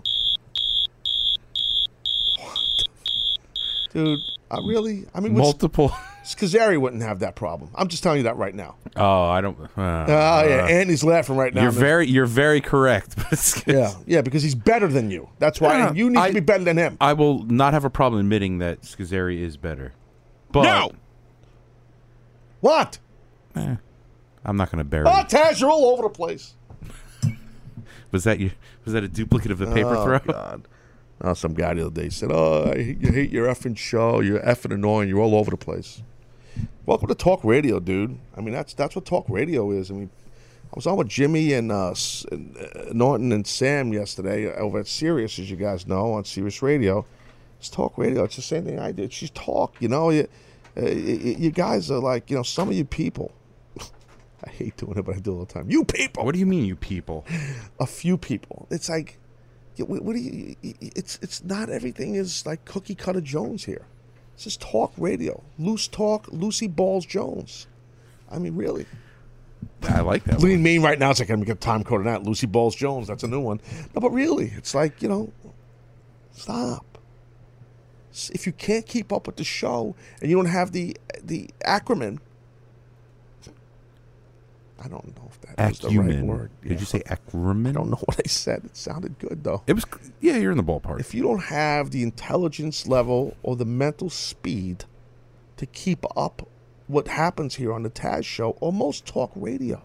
Dude, I really, I mean, Multiple. Scazzeri wouldn't have that problem. I'm just telling you that right now. Oh, I don't. Uh, Oh yeah, uh, Andy's laughing right now. You're very, you're very correct. yeah, yeah, because he's better than you. That's why and you need to be better than him. I will not have a problem admitting that Scazzeri is better. But No! What? eh, I'm not going to bury. Oh, Taz, you're all over the place. Was that you? Was that a duplicate of the paper oh, throw? God. Some guy the other day said, "Oh, I hate, you hate your effing show. You're effing annoying. You're all over the place." Welcome to talk radio, dude. I mean, that's that's what talk radio is. I mean, I was on with Jimmy and, uh, and uh, Norton and Sam yesterday over at Sirius, as you guys know, on Sirius Radio. It's talk radio. It's the same thing I did. She's talk. You know, you, uh, you, you guys are like, you know, some of you people. I hate doing it, but I do it all the time. You people. What do you mean, you people? A few people. It's like, what what do you? It's it's not everything is like cookie cutter Jones here. It's just talk radio, loose talk, Lucy Balls Jones. I mean, really. I like that. Lean mean right now. It's like I'm gonna get time code on that. Lucy Balls Jones. That's a new one. No, but really, it's like you know, stop. If you can't keep up with the show and you don't have the the acronym, I don't know if that was the right Acumen. word. Did you say acronym? I don't know what I said. It sounded good though. It was. Yeah, you're in the ballpark. If you don't have the intelligence level or the mental speed to keep up what happens here on the Taz show or most talk radio,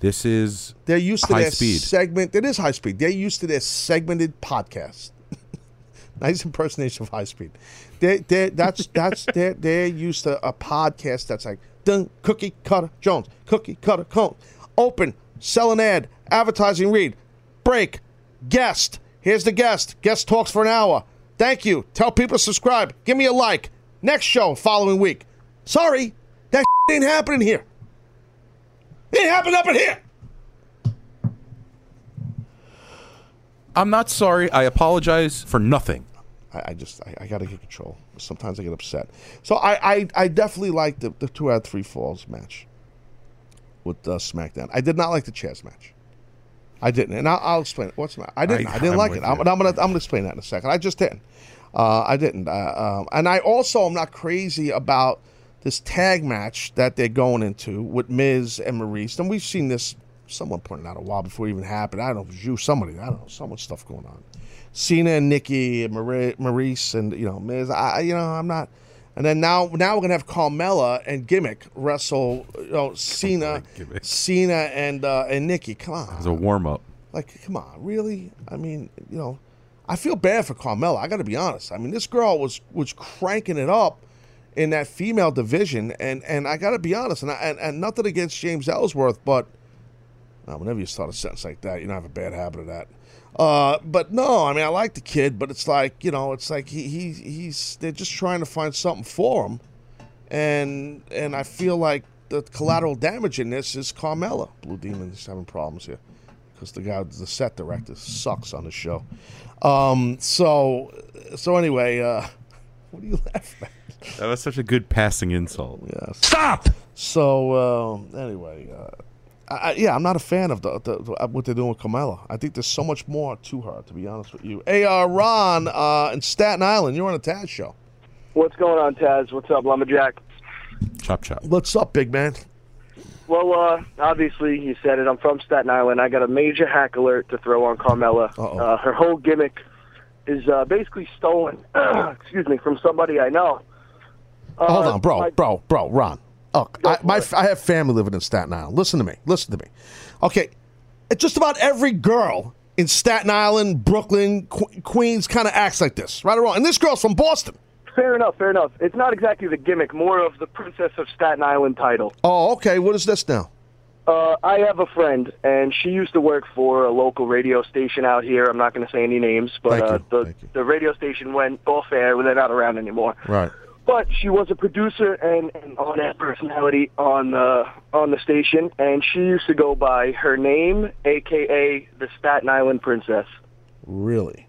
This is they're used to high their speed. segment. It is high speed. They're used to their segmented podcast. nice impersonation of high speed. They, they, that's that's they're, they're used to a podcast that's like dun cookie cutter Jones, cookie cutter Cone, open, sell an ad, advertising read, break, guest. Here's the guest. Guest talks for an hour. Thank you. Tell people to subscribe. Give me a like. Next show following week. Sorry, that ain't happening here. It ain't happening up in here. I'm not sorry. I apologize for nothing. I, I just I, I got to get control. Sometimes I get upset. So I I, I definitely like the, the two out of three falls match with uh, SmackDown. I did not like the chairs match. I didn't, and I'll, I'll explain. What's the matter? I didn't. I, I- didn't I'm like it. I'm. I'm gonna I'm gonna explain that in a second. I just didn't. Uh, I didn't. Uh, um, and I also am not crazy about this tag match that they're going into with Miz and Maryse. And we've seen this. Someone pointed out a while before it even happened. I don't know if it was you, somebody. I don't know. So much stuff going on. Cena and Nikki and Maryse and you know Miz. I you know I'm not. And then now now we're gonna have Carmella and Gimmick wrestle. You know Cena, Cena and uh, and Nikki. Come on. it's a warm up. Like, come on, really? I mean, you know, I feel bad for Carmella. I got to be honest. I mean, this girl was was cranking it up in that female division, and and I got to be honest. And, I, and and nothing against James Ellsworth, but uh, whenever you start a sentence like that, you don't have a bad habit of that. Uh, but no, I mean, I like the kid, but it's like you know, it's like he, he he's they're just trying to find something for him, and and I feel like the collateral damage in this is Carmella. Blue Demon is having problems here because the guy, the set director, sucks on the show. Um, so, so anyway, uh, what are you laughing at? That was such a good passing insult. Yes. Stop. So uh, anyway, uh, I, yeah, I'm not a fan of the, the, the- what they're doing with Carmella. I think there's so much more to her, to be honest with you. Hey, uh, Ron uh, in Staten Island, you're on a Taz show. What's going on, Taz? What's up, Lumberjack? Chop chop. What's up, big man? Well, uh, obviously, you said it. I'm from Staten Island. I got a major hack alert to throw on Carmella. Uh, her whole gimmick is uh, basically stolen, excuse me, from somebody I know. Uh, Hold on, bro, my- bro, bro, Ron. Look, I, my, I have family living in Staten Island. Listen to me. Listen to me. Okay, it's just about every girl in Staten Island, Brooklyn, Qu- Queens kind of acts like this, right or wrong. And this girl's from Boston. Fair enough, fair enough. It's not exactly the gimmick, more of the Princess of Staten Island title. Oh, okay. What is this now? Uh, I have a friend, and she used to work for a local radio station out here. I'm not going to say any names, but Thank uh, you, the the radio station went off air. They're not around anymore. Right. But she was a producer and an on-air personality on the on the station, and she used to go by her name, aka the Staten Island Princess. Really?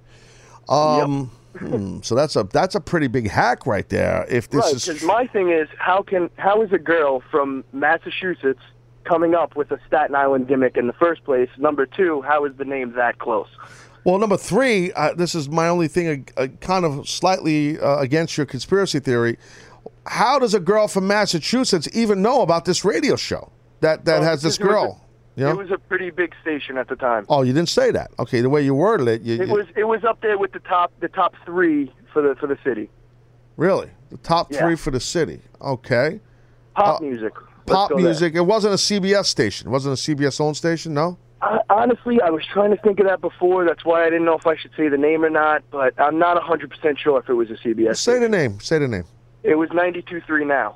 Um. hmm, so that's a that's a pretty big hack right there. If this right, is because my thing is, how can how is a girl from Massachusetts coming up with a Staten Island gimmick in the first place? Number two, how is the name that close? Well, number three, uh, this is my only thing, uh, uh, kind of slightly uh, against your conspiracy theory. How does a girl from Massachusetts even know about this radio show that that Well, has this because it was girl? You know? It was a pretty big station at the time. oh, you didn't say that. Okay, the way you worded it, you, It you- was it was up there with the top the top three for the for the city. really the top Yeah. three for the city. Okay, Pop Uh, music. Let's pop go there. music. It wasn't a CBS station. It wasn't a CBS owned station. No. I, honestly, I was trying to think of that before. That's why I didn't know if I should say the name or not. But I'm not 100% sure if it was a CBS. Say the name. Say the name. It was 92.3 now.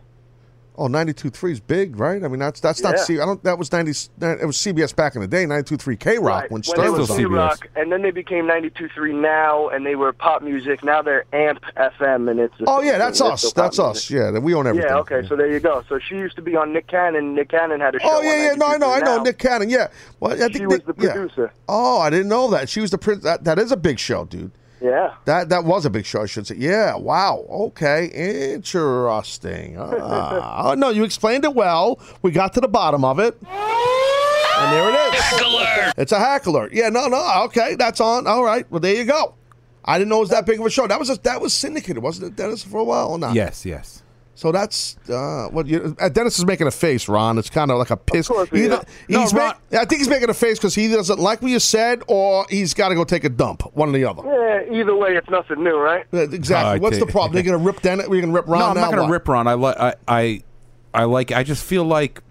Oh, 92.3 is big, right? I mean, that's that's not Yeah. C. I don't. That was 90. It was CBS back in the day. 92.3 K Rock Right, when when Stern they was were on. K-Rock, and then they became 92.3 now, and they were pop music. Now they're AMP FM, and it's. Oh yeah, that's us. still pop That's us. music. Yeah, we own everything. Yeah, okay, so there you go. So she used to be on Nick Cannon. Nick Cannon had a oh, show. Oh yeah, on yeah. No, I know, I know. Nick Cannon. Yeah. Well, I think She was Nick- the yeah. Oh, I didn't know that. She was the prin That, that is a big show, dude. Yeah. That that was a big show, I should say. Yeah. Wow. Okay. Interesting. Ah. oh no, you explained it well. We got to the bottom of it. And there it is. Hack alert! It's a hack alert. Yeah. No. No. Okay. That's on. All right. Well, there you go. I didn't know it was that big of a show. That was a, that was syndicated, wasn't it, Dennis, for a while or not? Yes, yes. So that's uh, what you, uh, Dennis is making a face, Ron. It's kind of like a piss. course he Either, is. he's No, ma- Ron- I think he's making a face because he doesn't like what you said, or he's got to go take a dump. One or the other. Yeah, either way, it's nothing new, right? Uh, Exactly. I What's the problem? They're gonna rip Dennis. We're gonna rip Ron. no, I'm now? not going to rip Ron. I, li- I I I like. I just feel like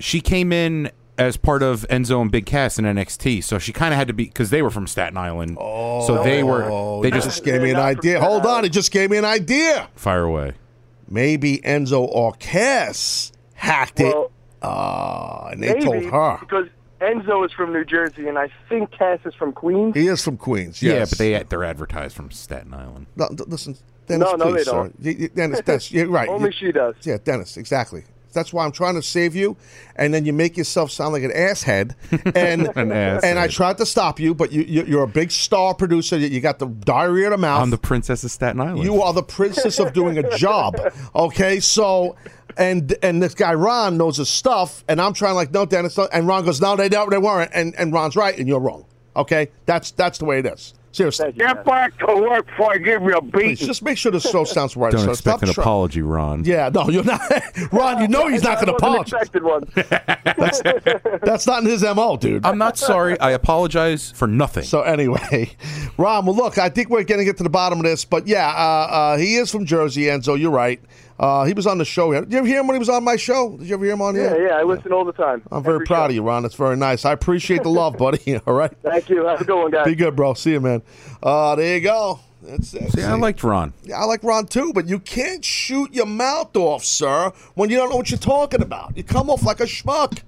she came in as part of Enzo and Big Cass in NXT, so she kind of had to be because they were from Staten Island. Oh, so they were. They He just gave me an They're not from idea. Hold on, it just gave me an idea. fire away. Maybe Enzo or Cass hacked it, Well, uh, and they maybe told her. because Enzo is from New Jersey, and I think Cass is from Queens. He is from Queens. Yeah, but they they're advertised from Staten Island. No, listen, Dennis. No, no, please, they don't. Y- y- Dennis, Dennis, you're right. Only You- she does. Yeah, Dennis, exactly. That's why I'm trying to save you, and then you make yourself sound like an asshead. And An and I tried to stop you, but you, you you're a big star producer. You got the diarrhea of the mouth. I'm the princess of Staten Island. you are the princess of doing a job. Okay, so and and this guy Ron knows his stuff, and I'm trying like no, Dennis, and Ron goes no, they don't, they weren't, and and Ron's right, and you're wrong. Okay, that's that's the way it is. Seriously. Get back to work before I give you a Please, just make sure the show sounds right. Don't So expect an try- apology, Ron. Yeah, no, you're not. Ron, you know he's not going to That wasn't apologize. expected one. That's not in his MO, dude. I'm not sorry. I apologize for nothing. So anyway, Ron, well, look, I think we're going to get to the bottom of this, but yeah, uh, uh, he is from Jersey, Enzo. You're right. Uh, he was on the show. Did you ever hear him when he was on my show? Did you ever hear him on yeah, here? yeah, I listen all the time. I'm very Every proud show. of you, Ron. That's very nice. I appreciate the love, buddy. All right. Thank you. Have a good one, guys. Be good, bro. See you, man. Uh, there you go. That's it. See, I liked Ron. Yeah, I like Ron too, but you can't shoot your mouth off, sir, when you don't know what you're talking about. You come off like a schmuck.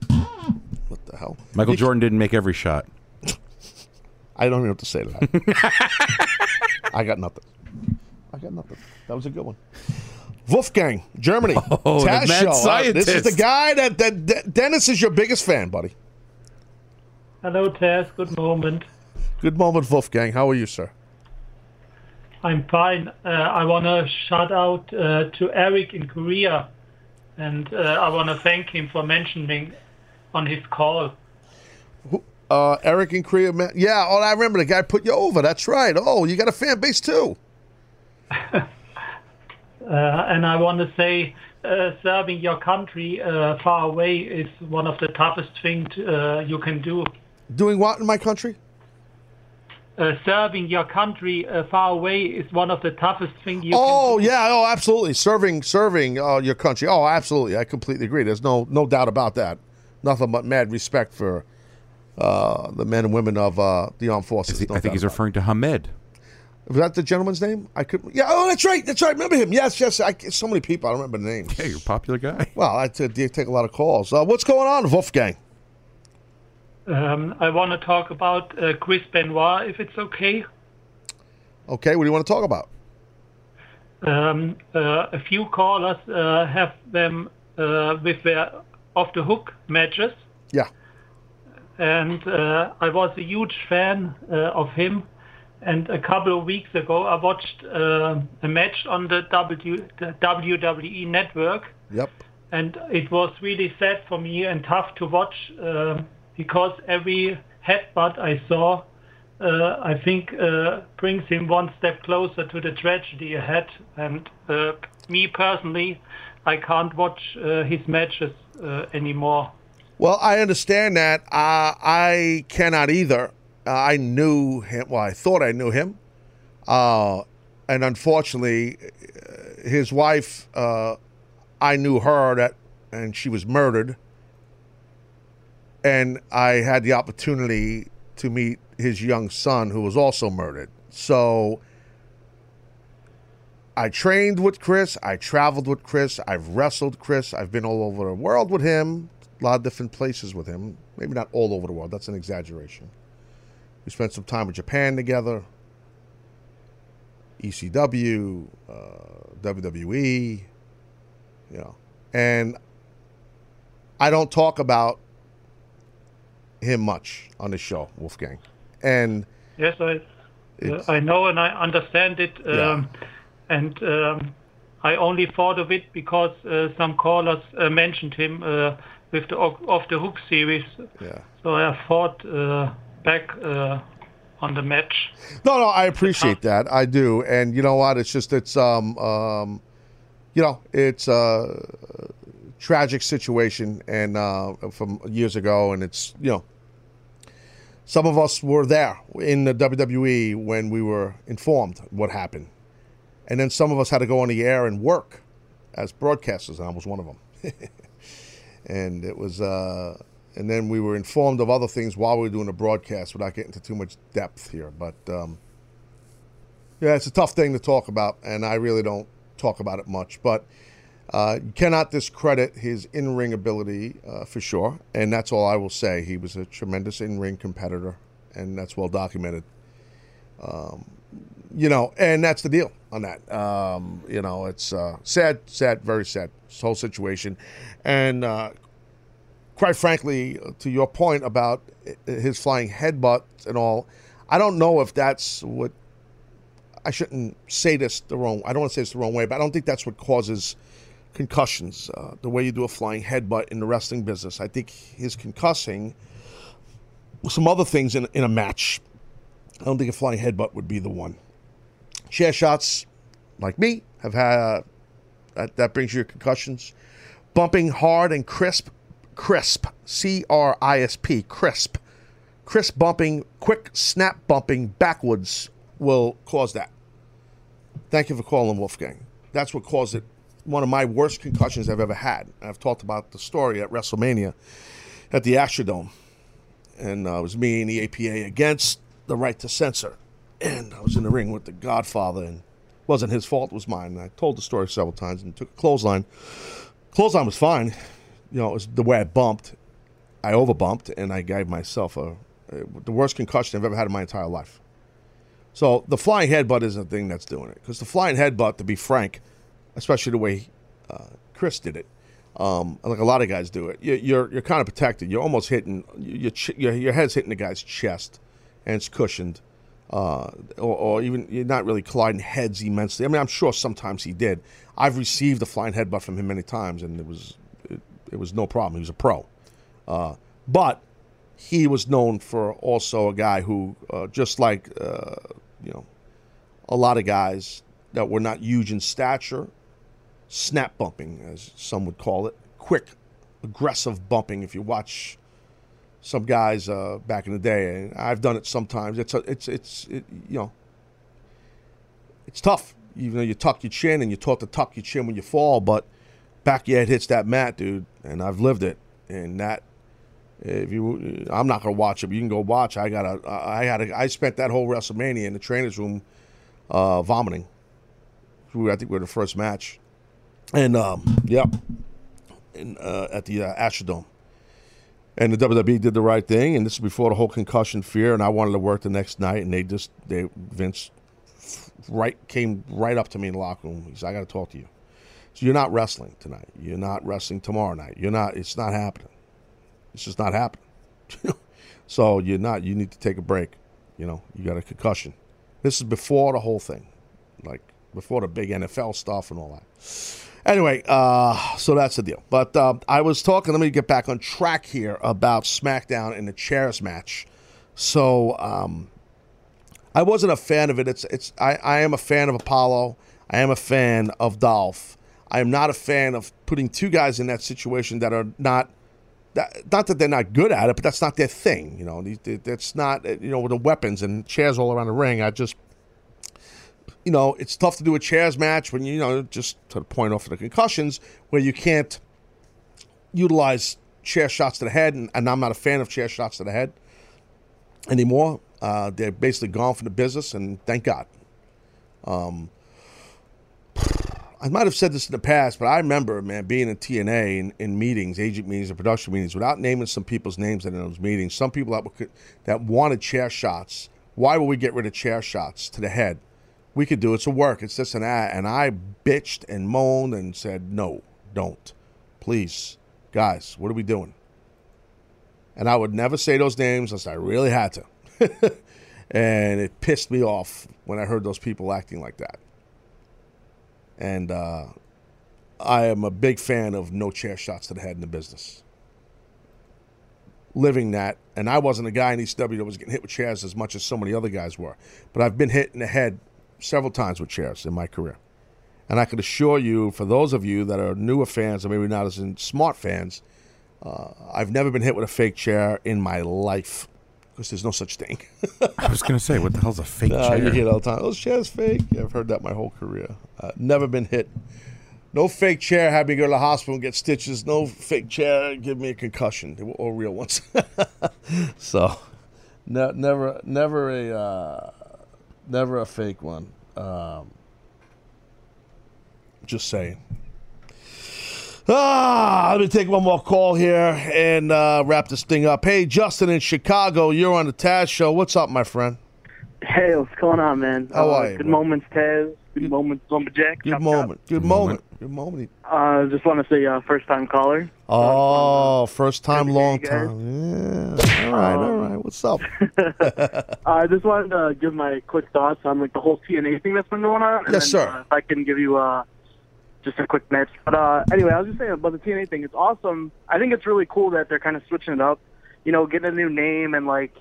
What the hell? Michael You- Jordan didn't make every shot. I don't even know what to say to that. I got nothing. I got nothing. That was a good one. Wolfgang, Germany. Oh, the mad show. Uh, This is the guy that, that, that Dennis is your biggest fan, buddy. Hello, Taz. Good moment. Good moment, Wolfgang. How are you, sir? I'm fine. Uh, I want to shout out uh, to Eric in Korea, and uh, I want to thank him for mentioning on his call. Uh, Eric in Korea, man. Yeah, oh, I remember the guy put you over. That's right. Oh, you got a fan base too. Uh, and I want to say, uh, serving your country uh, far away is one of the toughest things uh, you can do. Doing what in my country? Uh, serving your country uh, far away is one of the toughest things you can do. oh yeah, oh absolutely. Serving, serving uh, your country. Oh, absolutely. I completely agree. There's no no doubt about that. Nothing but mad respect for uh, the men and women of uh, the armed forces. No I think he's about referring to Hamed. It. Was that the gentleman's name? I could. Yeah. Oh, that's right. That's right. I remember him. Yes, yes. I, so many people. I don't remember the names. Yeah, you're a popular guy. Well, I t- do take a lot of calls. Uh, what's going on, Wolfgang? Um, I want to talk about uh, Chris Benoit, if it's okay. Okay. What do you want to talk about? Um, uh, a few callers uh, have them uh, with their off the hook matches, Yeah. and uh, I was a huge fan uh, of him. And a couple of weeks ago, I watched uh, a match on the, w, the WWE network, Yep. and it was really sad for me and tough to watch uh, because every headbutt I saw, uh, I think, uh, brings him one step closer to the tragedy ahead. And uh, me personally, I can't watch uh, his matches uh, anymore. Well, I understand that. Uh, I cannot either. I knew him. Well, I thought I knew him. Uh, and unfortunately, uh, his wife, uh, I knew her that, and she was murdered. And I had the opportunity to meet his young son, who was also murdered. So I trained with Chris. I traveled with Chris. I've wrestled Chris. I've been all over the world with him, a lot of different places with him. Maybe not all over the world. That's an exaggeration. We spent some time in Japan together. ECW, uh, WWE, you know, and I don't talk about him much on the show, Wolfgang. And Yes, I, I know and I understand it. Yeah. Um, And um, I only thought of it because uh, some callers uh, mentioned him uh, with the Off Off the Hook series. Yeah. So I thought uh, back uh, on the match. No, no, I appreciate that. I do, and you know what? It's just it's um um, you know, it's a tragic situation, and uh, from years ago, and it's you know, some of us were there in the WWE when we were informed what happened, and then some of us had to go on the air and work as broadcasters, and I was one of them. and it was uh and then we were informed of other things while we were doing the broadcast without getting into too much depth here but um yeah it's a tough thing to talk about and i really don't talk about it much but uh, cannot discredit his in-ring ability uh, for sure, and that's all I will say. He was a tremendous in-ring competitor, and that's well documented. Um, you know, and that's the deal on that. Um, you know, it's uh, sad, sad, very sad, this whole situation, and uh, quite frankly, to your point about his flying headbutts and all, I don't know if that's what. I shouldn't say this the wrong. I don't want to say this the wrong way, but I don't think that's what causes concussions. Uh, the way you do a flying headbutt in the wrestling business, I think his concussing some other things in in a match. I don't think a flying headbutt would be the one. Chair shots, like me, have had that, that brings you your concussions. Bumping hard and crisp, crisp, C R I S P, crisp, crisp bumping, quick snap bumping backwards will cause that. Thank you for calling, Wolfgang. That's what caused it. One of my worst concussions I've ever had. I've talked about the story at WrestleMania at the Astrodome. And uh, it was me and the APA against the Right to Censor. And I was in the ring with the Godfather, and wasn't his fault, it was mine. And I told the story several times and took a clothesline. Clothesline was fine. You know, it was the way I bumped. I overbumped, and I gave myself a, a the worst concussion I've ever had in my entire life. So the flying headbutt isn't the thing that's doing it. Because the flying headbutt, to be frank, especially the way uh, Chris did it, um, like a lot of guys do it, you, you're you're kind of protected. You're almost hitting your your, your head's hitting the guy's chest, and it's cushioned, uh, or, or even you're not really colliding heads immensely. I mean, I'm sure sometimes he did. I've received a flying headbutt from him many times, and it was it, was no problem. He was a pro. Uh, but he was known for also a guy who, uh, just like uh, you know, a lot of guys that were not huge in stature, snap bumping, as some would call it, quick, aggressive bumping. If you watch some guys uh, back in the day, and I've done it sometimes. It's a, it's it's it, you know, it's tough. You know, you tuck your chin and you're taught to tuck your chin when you fall, but head hits that mat, dude. And I've lived it, and that. If you, I'm not gonna watch it, but you can go watch. I got a, I had a, I spent that whole WrestleMania in the trainers room, uh, vomiting. I think we were the first match, and um, yeah, in, uh, at the uh, Astrodome. And the WWE did the right thing, and this is before the whole concussion fear. And I wanted to work the next night, and they just they Vince right came right up to me in the locker room. He said, "I got to talk to you. So you're not wrestling tonight. You're not wrestling tomorrow night. You're not. It's not happening. It's just not happening. so you're not. You need to take a break. You know, you got a concussion. This is before the whole thing, like before the big NFL stuff and all that. Anyway, uh, so that's the deal. But uh, I was talking. Let me get back on track here about SmackDown and the chairs match. So um, I wasn't a fan of it. It's it's. I, I am a fan of Apollo. I am a fan of Dolph. I am not a fan of putting two guys in that situation that are not. That, not that they're not good at it, but that's not their thing. You know, that's not you know with the weapons and chairs all around the ring. I just you know, it's tough to do a chairs match when you know just to the point off of the concussions where you can't utilize chair shots to the head, and, and I'm not a fan of chair shots to the head anymore. Uh, they're basically gone from the business, and thank God. Um, I might have said this in the past, but I remember, man, being in TNA in, in meetings, agent meetings, and production meetings, without naming some people's names in those meetings. Some people that that wanted chair shots. Why would we get rid of chair shots to the head? we could do it. It's a work. It's this and that. And I bitched and moaned and said, no, don't. Please. Guys, what are we doing? And I would never say those names unless I really had to. and it pissed me off when I heard those people acting like that. And uh, I am a big fan of no chair shots to the head in the business. Living that, and I wasn't a guy in ECW that was getting hit with chairs as much as so many other guys were, but I've been hit in the head several times with chairs in my career. And I can assure you, for those of you that are newer fans or maybe not as smart fans, uh, I've never been hit with a fake chair in my life because there's no such thing. I was going to say, what the hell's a fake uh, chair? You hear it all the time. Those chairs fake. Yeah, I've heard that my whole career. Uh, never been hit. No fake chair had me go to the hospital and get stitches. No fake chair give me a concussion. They were all real ones. so, ne- never, never a uh, never a fake one. Um, just saying. Ah, let me take one more call here and uh, wrap this thing up. Hey, Justin in Chicago, you're on the Taz show. What's up, my friend? Hey, what's going on, man? How uh, are you, Good man? moments, Taz. Good moments, Lumberjack. Good Chop, moment. Good moment. Good moment. Uh, just want to say, uh, first time caller. Oh, first time, long time. Yeah. All right, all right. What's up? Uh, I just wanted to give my quick thoughts on like the whole TNA thing that's been going on. and Yes, then, sir. Uh, if I can give you uh, just a quick match. But uh, anyway, I was just saying about the TNA thing. It's awesome. I think it's really cool that they're kind of switching it up. You know, getting a new name and like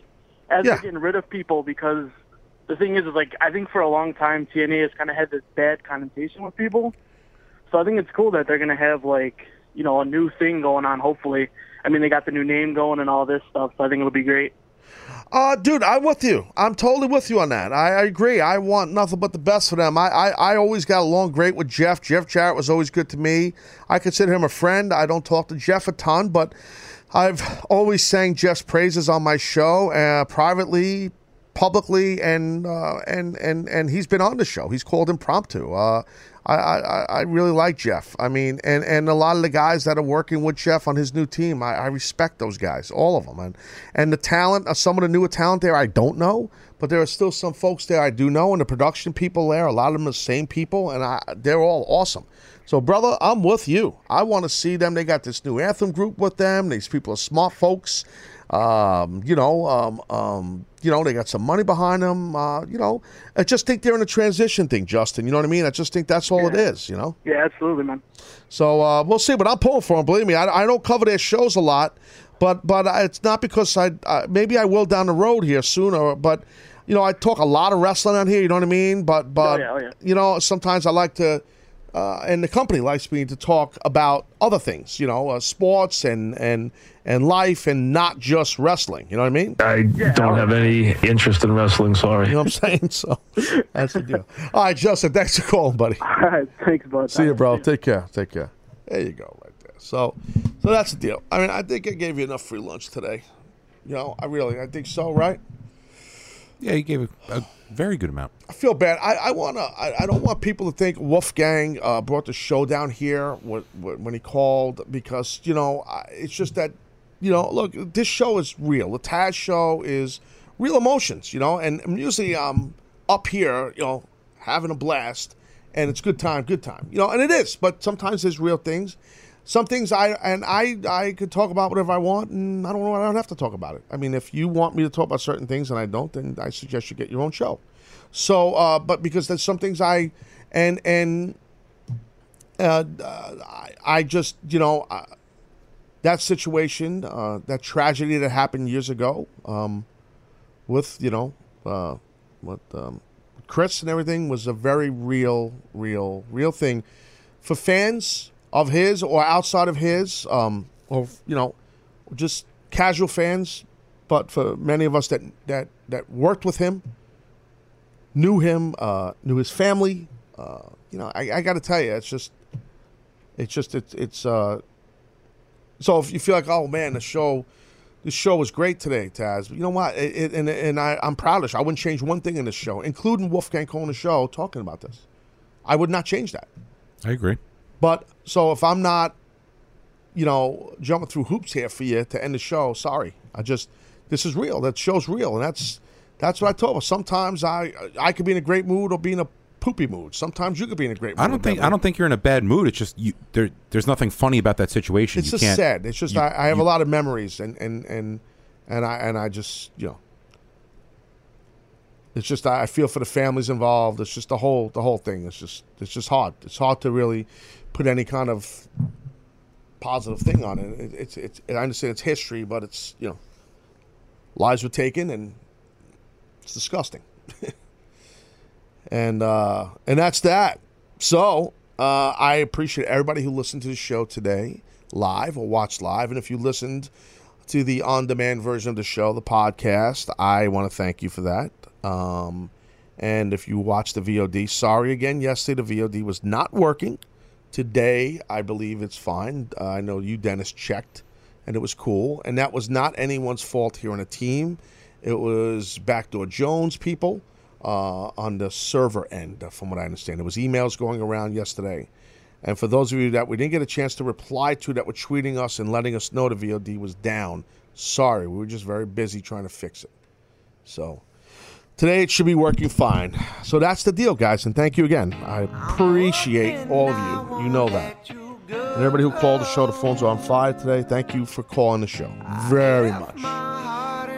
as Yeah. they're getting rid of people because the thing is, is like I think for a long time TNA has kind of had this bad connotation with people. So I think it's cool that they're going to have like you know a new thing going on. Hopefully, I mean they got the new name going and all this stuff. So I think it'll be great. Uh, dude, I'm with you. I'm totally with you on that. I, I agree. I want nothing but the best for them. I, I, I always got along great with Jeff. Jeff Jarrett was always good to me. I consider him a friend. I don't talk to Jeff a ton, but I've always sang Jeff's praises on my show, uh, privately, publicly, and uh, and and and he's been on the show. He's called impromptu. Uh, I, I, I really like Jeff. I mean, and, and a lot of the guys that are working with Jeff on his new team, I, I respect those guys, all of them. And and the talent, uh, some of the newer talent there, I don't know, but there are still some folks there I do know, and the production people there, a lot of them are the same people, and I, they're all awesome. So, brother, I'm with you. I want to see them. They got this new anthem group with them. These people are smart folks. Um, you know, um, um, you know, they got some money behind them. Uh, you know, I just think they're in a transition thing, Justin. You know what I mean? I just think that's all it is. You know. Yeah, absolutely, man. So uh, we'll see, but I'm pulling for them. Believe me, I, I don't cover their shows a lot, but but it's not because I uh, maybe I will down the road here sooner. But you know, I talk a lot of wrestling on here. You know what I mean? But but yeah, oh, yeah. you know, sometimes I like to. Uh, and the company likes me to talk about other things, you know, uh, sports and, and and life, and not just wrestling. You know what I mean? I don't have any interest in wrestling. Sorry. You know what I'm saying? So that's the deal. All right, Justin, thanks for calling, buddy. All right, thanks, bud. See you, bro. Take care. Take care. There you go, right there. So, so that's the deal. I mean, I think I gave you enough free lunch today. You know, I really, I think so, right? Yeah, he gave a, a very good amount. I feel bad. I, I wanna. I, I don't want people to think Wolfgang uh, brought the show down here when, when he called because you know I- it's just that you know look this show is real. The Taz show is real emotions. You know, and, and usually I'm up here, you know, having a blast, and it's good time, good time. You know, and it is. But sometimes there's real things. Some things I and I I could talk about whatever I want, and I don't know. I don't have to talk about it. I mean, if you want me to talk about certain things and I don't, then I suggest you get your own show. So, uh, but because there's some things I and and uh, I, I just you know uh, that situation, uh, that tragedy that happened years ago, um, with you know uh, with um, Chris and everything was a very real, real, real thing for fans of his or outside of his, um, or you know, just casual fans. But for many of us that that that worked with him, knew him, uh, knew his family, uh, you know, I, I got to tell you, it's just, it's just, it's, it's. So if you feel like, oh man, the show, the show was great today, Taz. But you know what? It, it, and and I, I'm proud of this. I wouldn't change one thing in this show, including Wolfgang the show talking about this. I would not change that. I agree. But so if I'm not, you know, jumping through hoops here for you to end the show, sorry. I just this is real. That show's real, and that's that's what I told her. Sometimes I I could be in a great mood or be in a poopy mood. Sometimes you could be in a great mood. I don't think I don't think you're in a bad mood. It's just you. There, there's nothing funny about that situation. It's you just sad. It's just you- I, I have you- a lot of memories, and and and and I and I just you know. It's just I I feel for the families involved. It's just the whole the whole thing. It's just it's just hard. It's hard to really put any kind of positive thing on it. it it's it's I understand it's history, but it's you know lives were taken and it's disgusting. and uh, and that's that. So uh, I appreciate everybody who listened to the show today, live or watched live, and if you listened to the on-demand version of the show, the podcast, I want to thank you for that. Um, and if you watched the VOD, sorry again. Yesterday the VOD was not working. Today, I believe it's fine. Uh, I know you, Dennis, checked, and it was cool. And that was not anyone's fault here on a team. It was Backdoor Jones people uh, on the server end, uh, from what I understand. There was emails going around yesterday. And for those of you that we didn't get a chance to reply to that were tweeting us and letting us know the VOD was down, sorry. We were just very busy trying to fix it. So today it should be working fine. So that's the deal, guys. And thank you again. I appreciate all of you. You know that. And everybody who called the show, the phones are on fire today. Thank you for calling the show very much.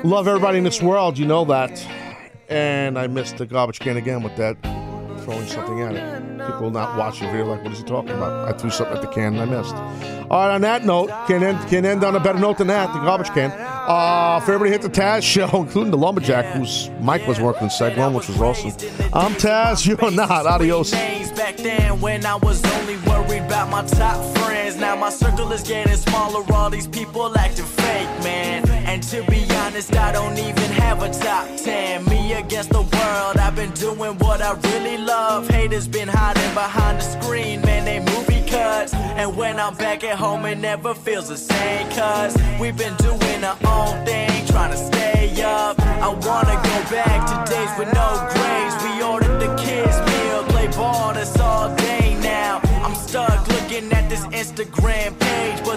Love everybody in this world. You know that. And I missed the garbage can again with that throwing something at it. People not watch the video like, what is he talking about? I threw something at the can and I missed. All right, on that note, can end, can end on a better note than that, the garbage can. Uh, for everybody hit the Taz show, including the Lumberjack, whose mic was working in seg which was awesome. I'm Taz, you're not. Adios. back then when I was only worried about my top friends. Now my circle is getting smaller, all these people acting fake, man. And to be honest, I don't even have a top 10. Me against the world, I've been doing what I really love. Haters been hiding behind the screen, man, they movie cuts. And when I'm back at home, it never feels the same, cuz we've been doing our own thing, trying to stay up. I wanna go back to days with no grades. We ordered the kids' meal, play ball, that's all day now. I'm stuck looking at this Instagram page, but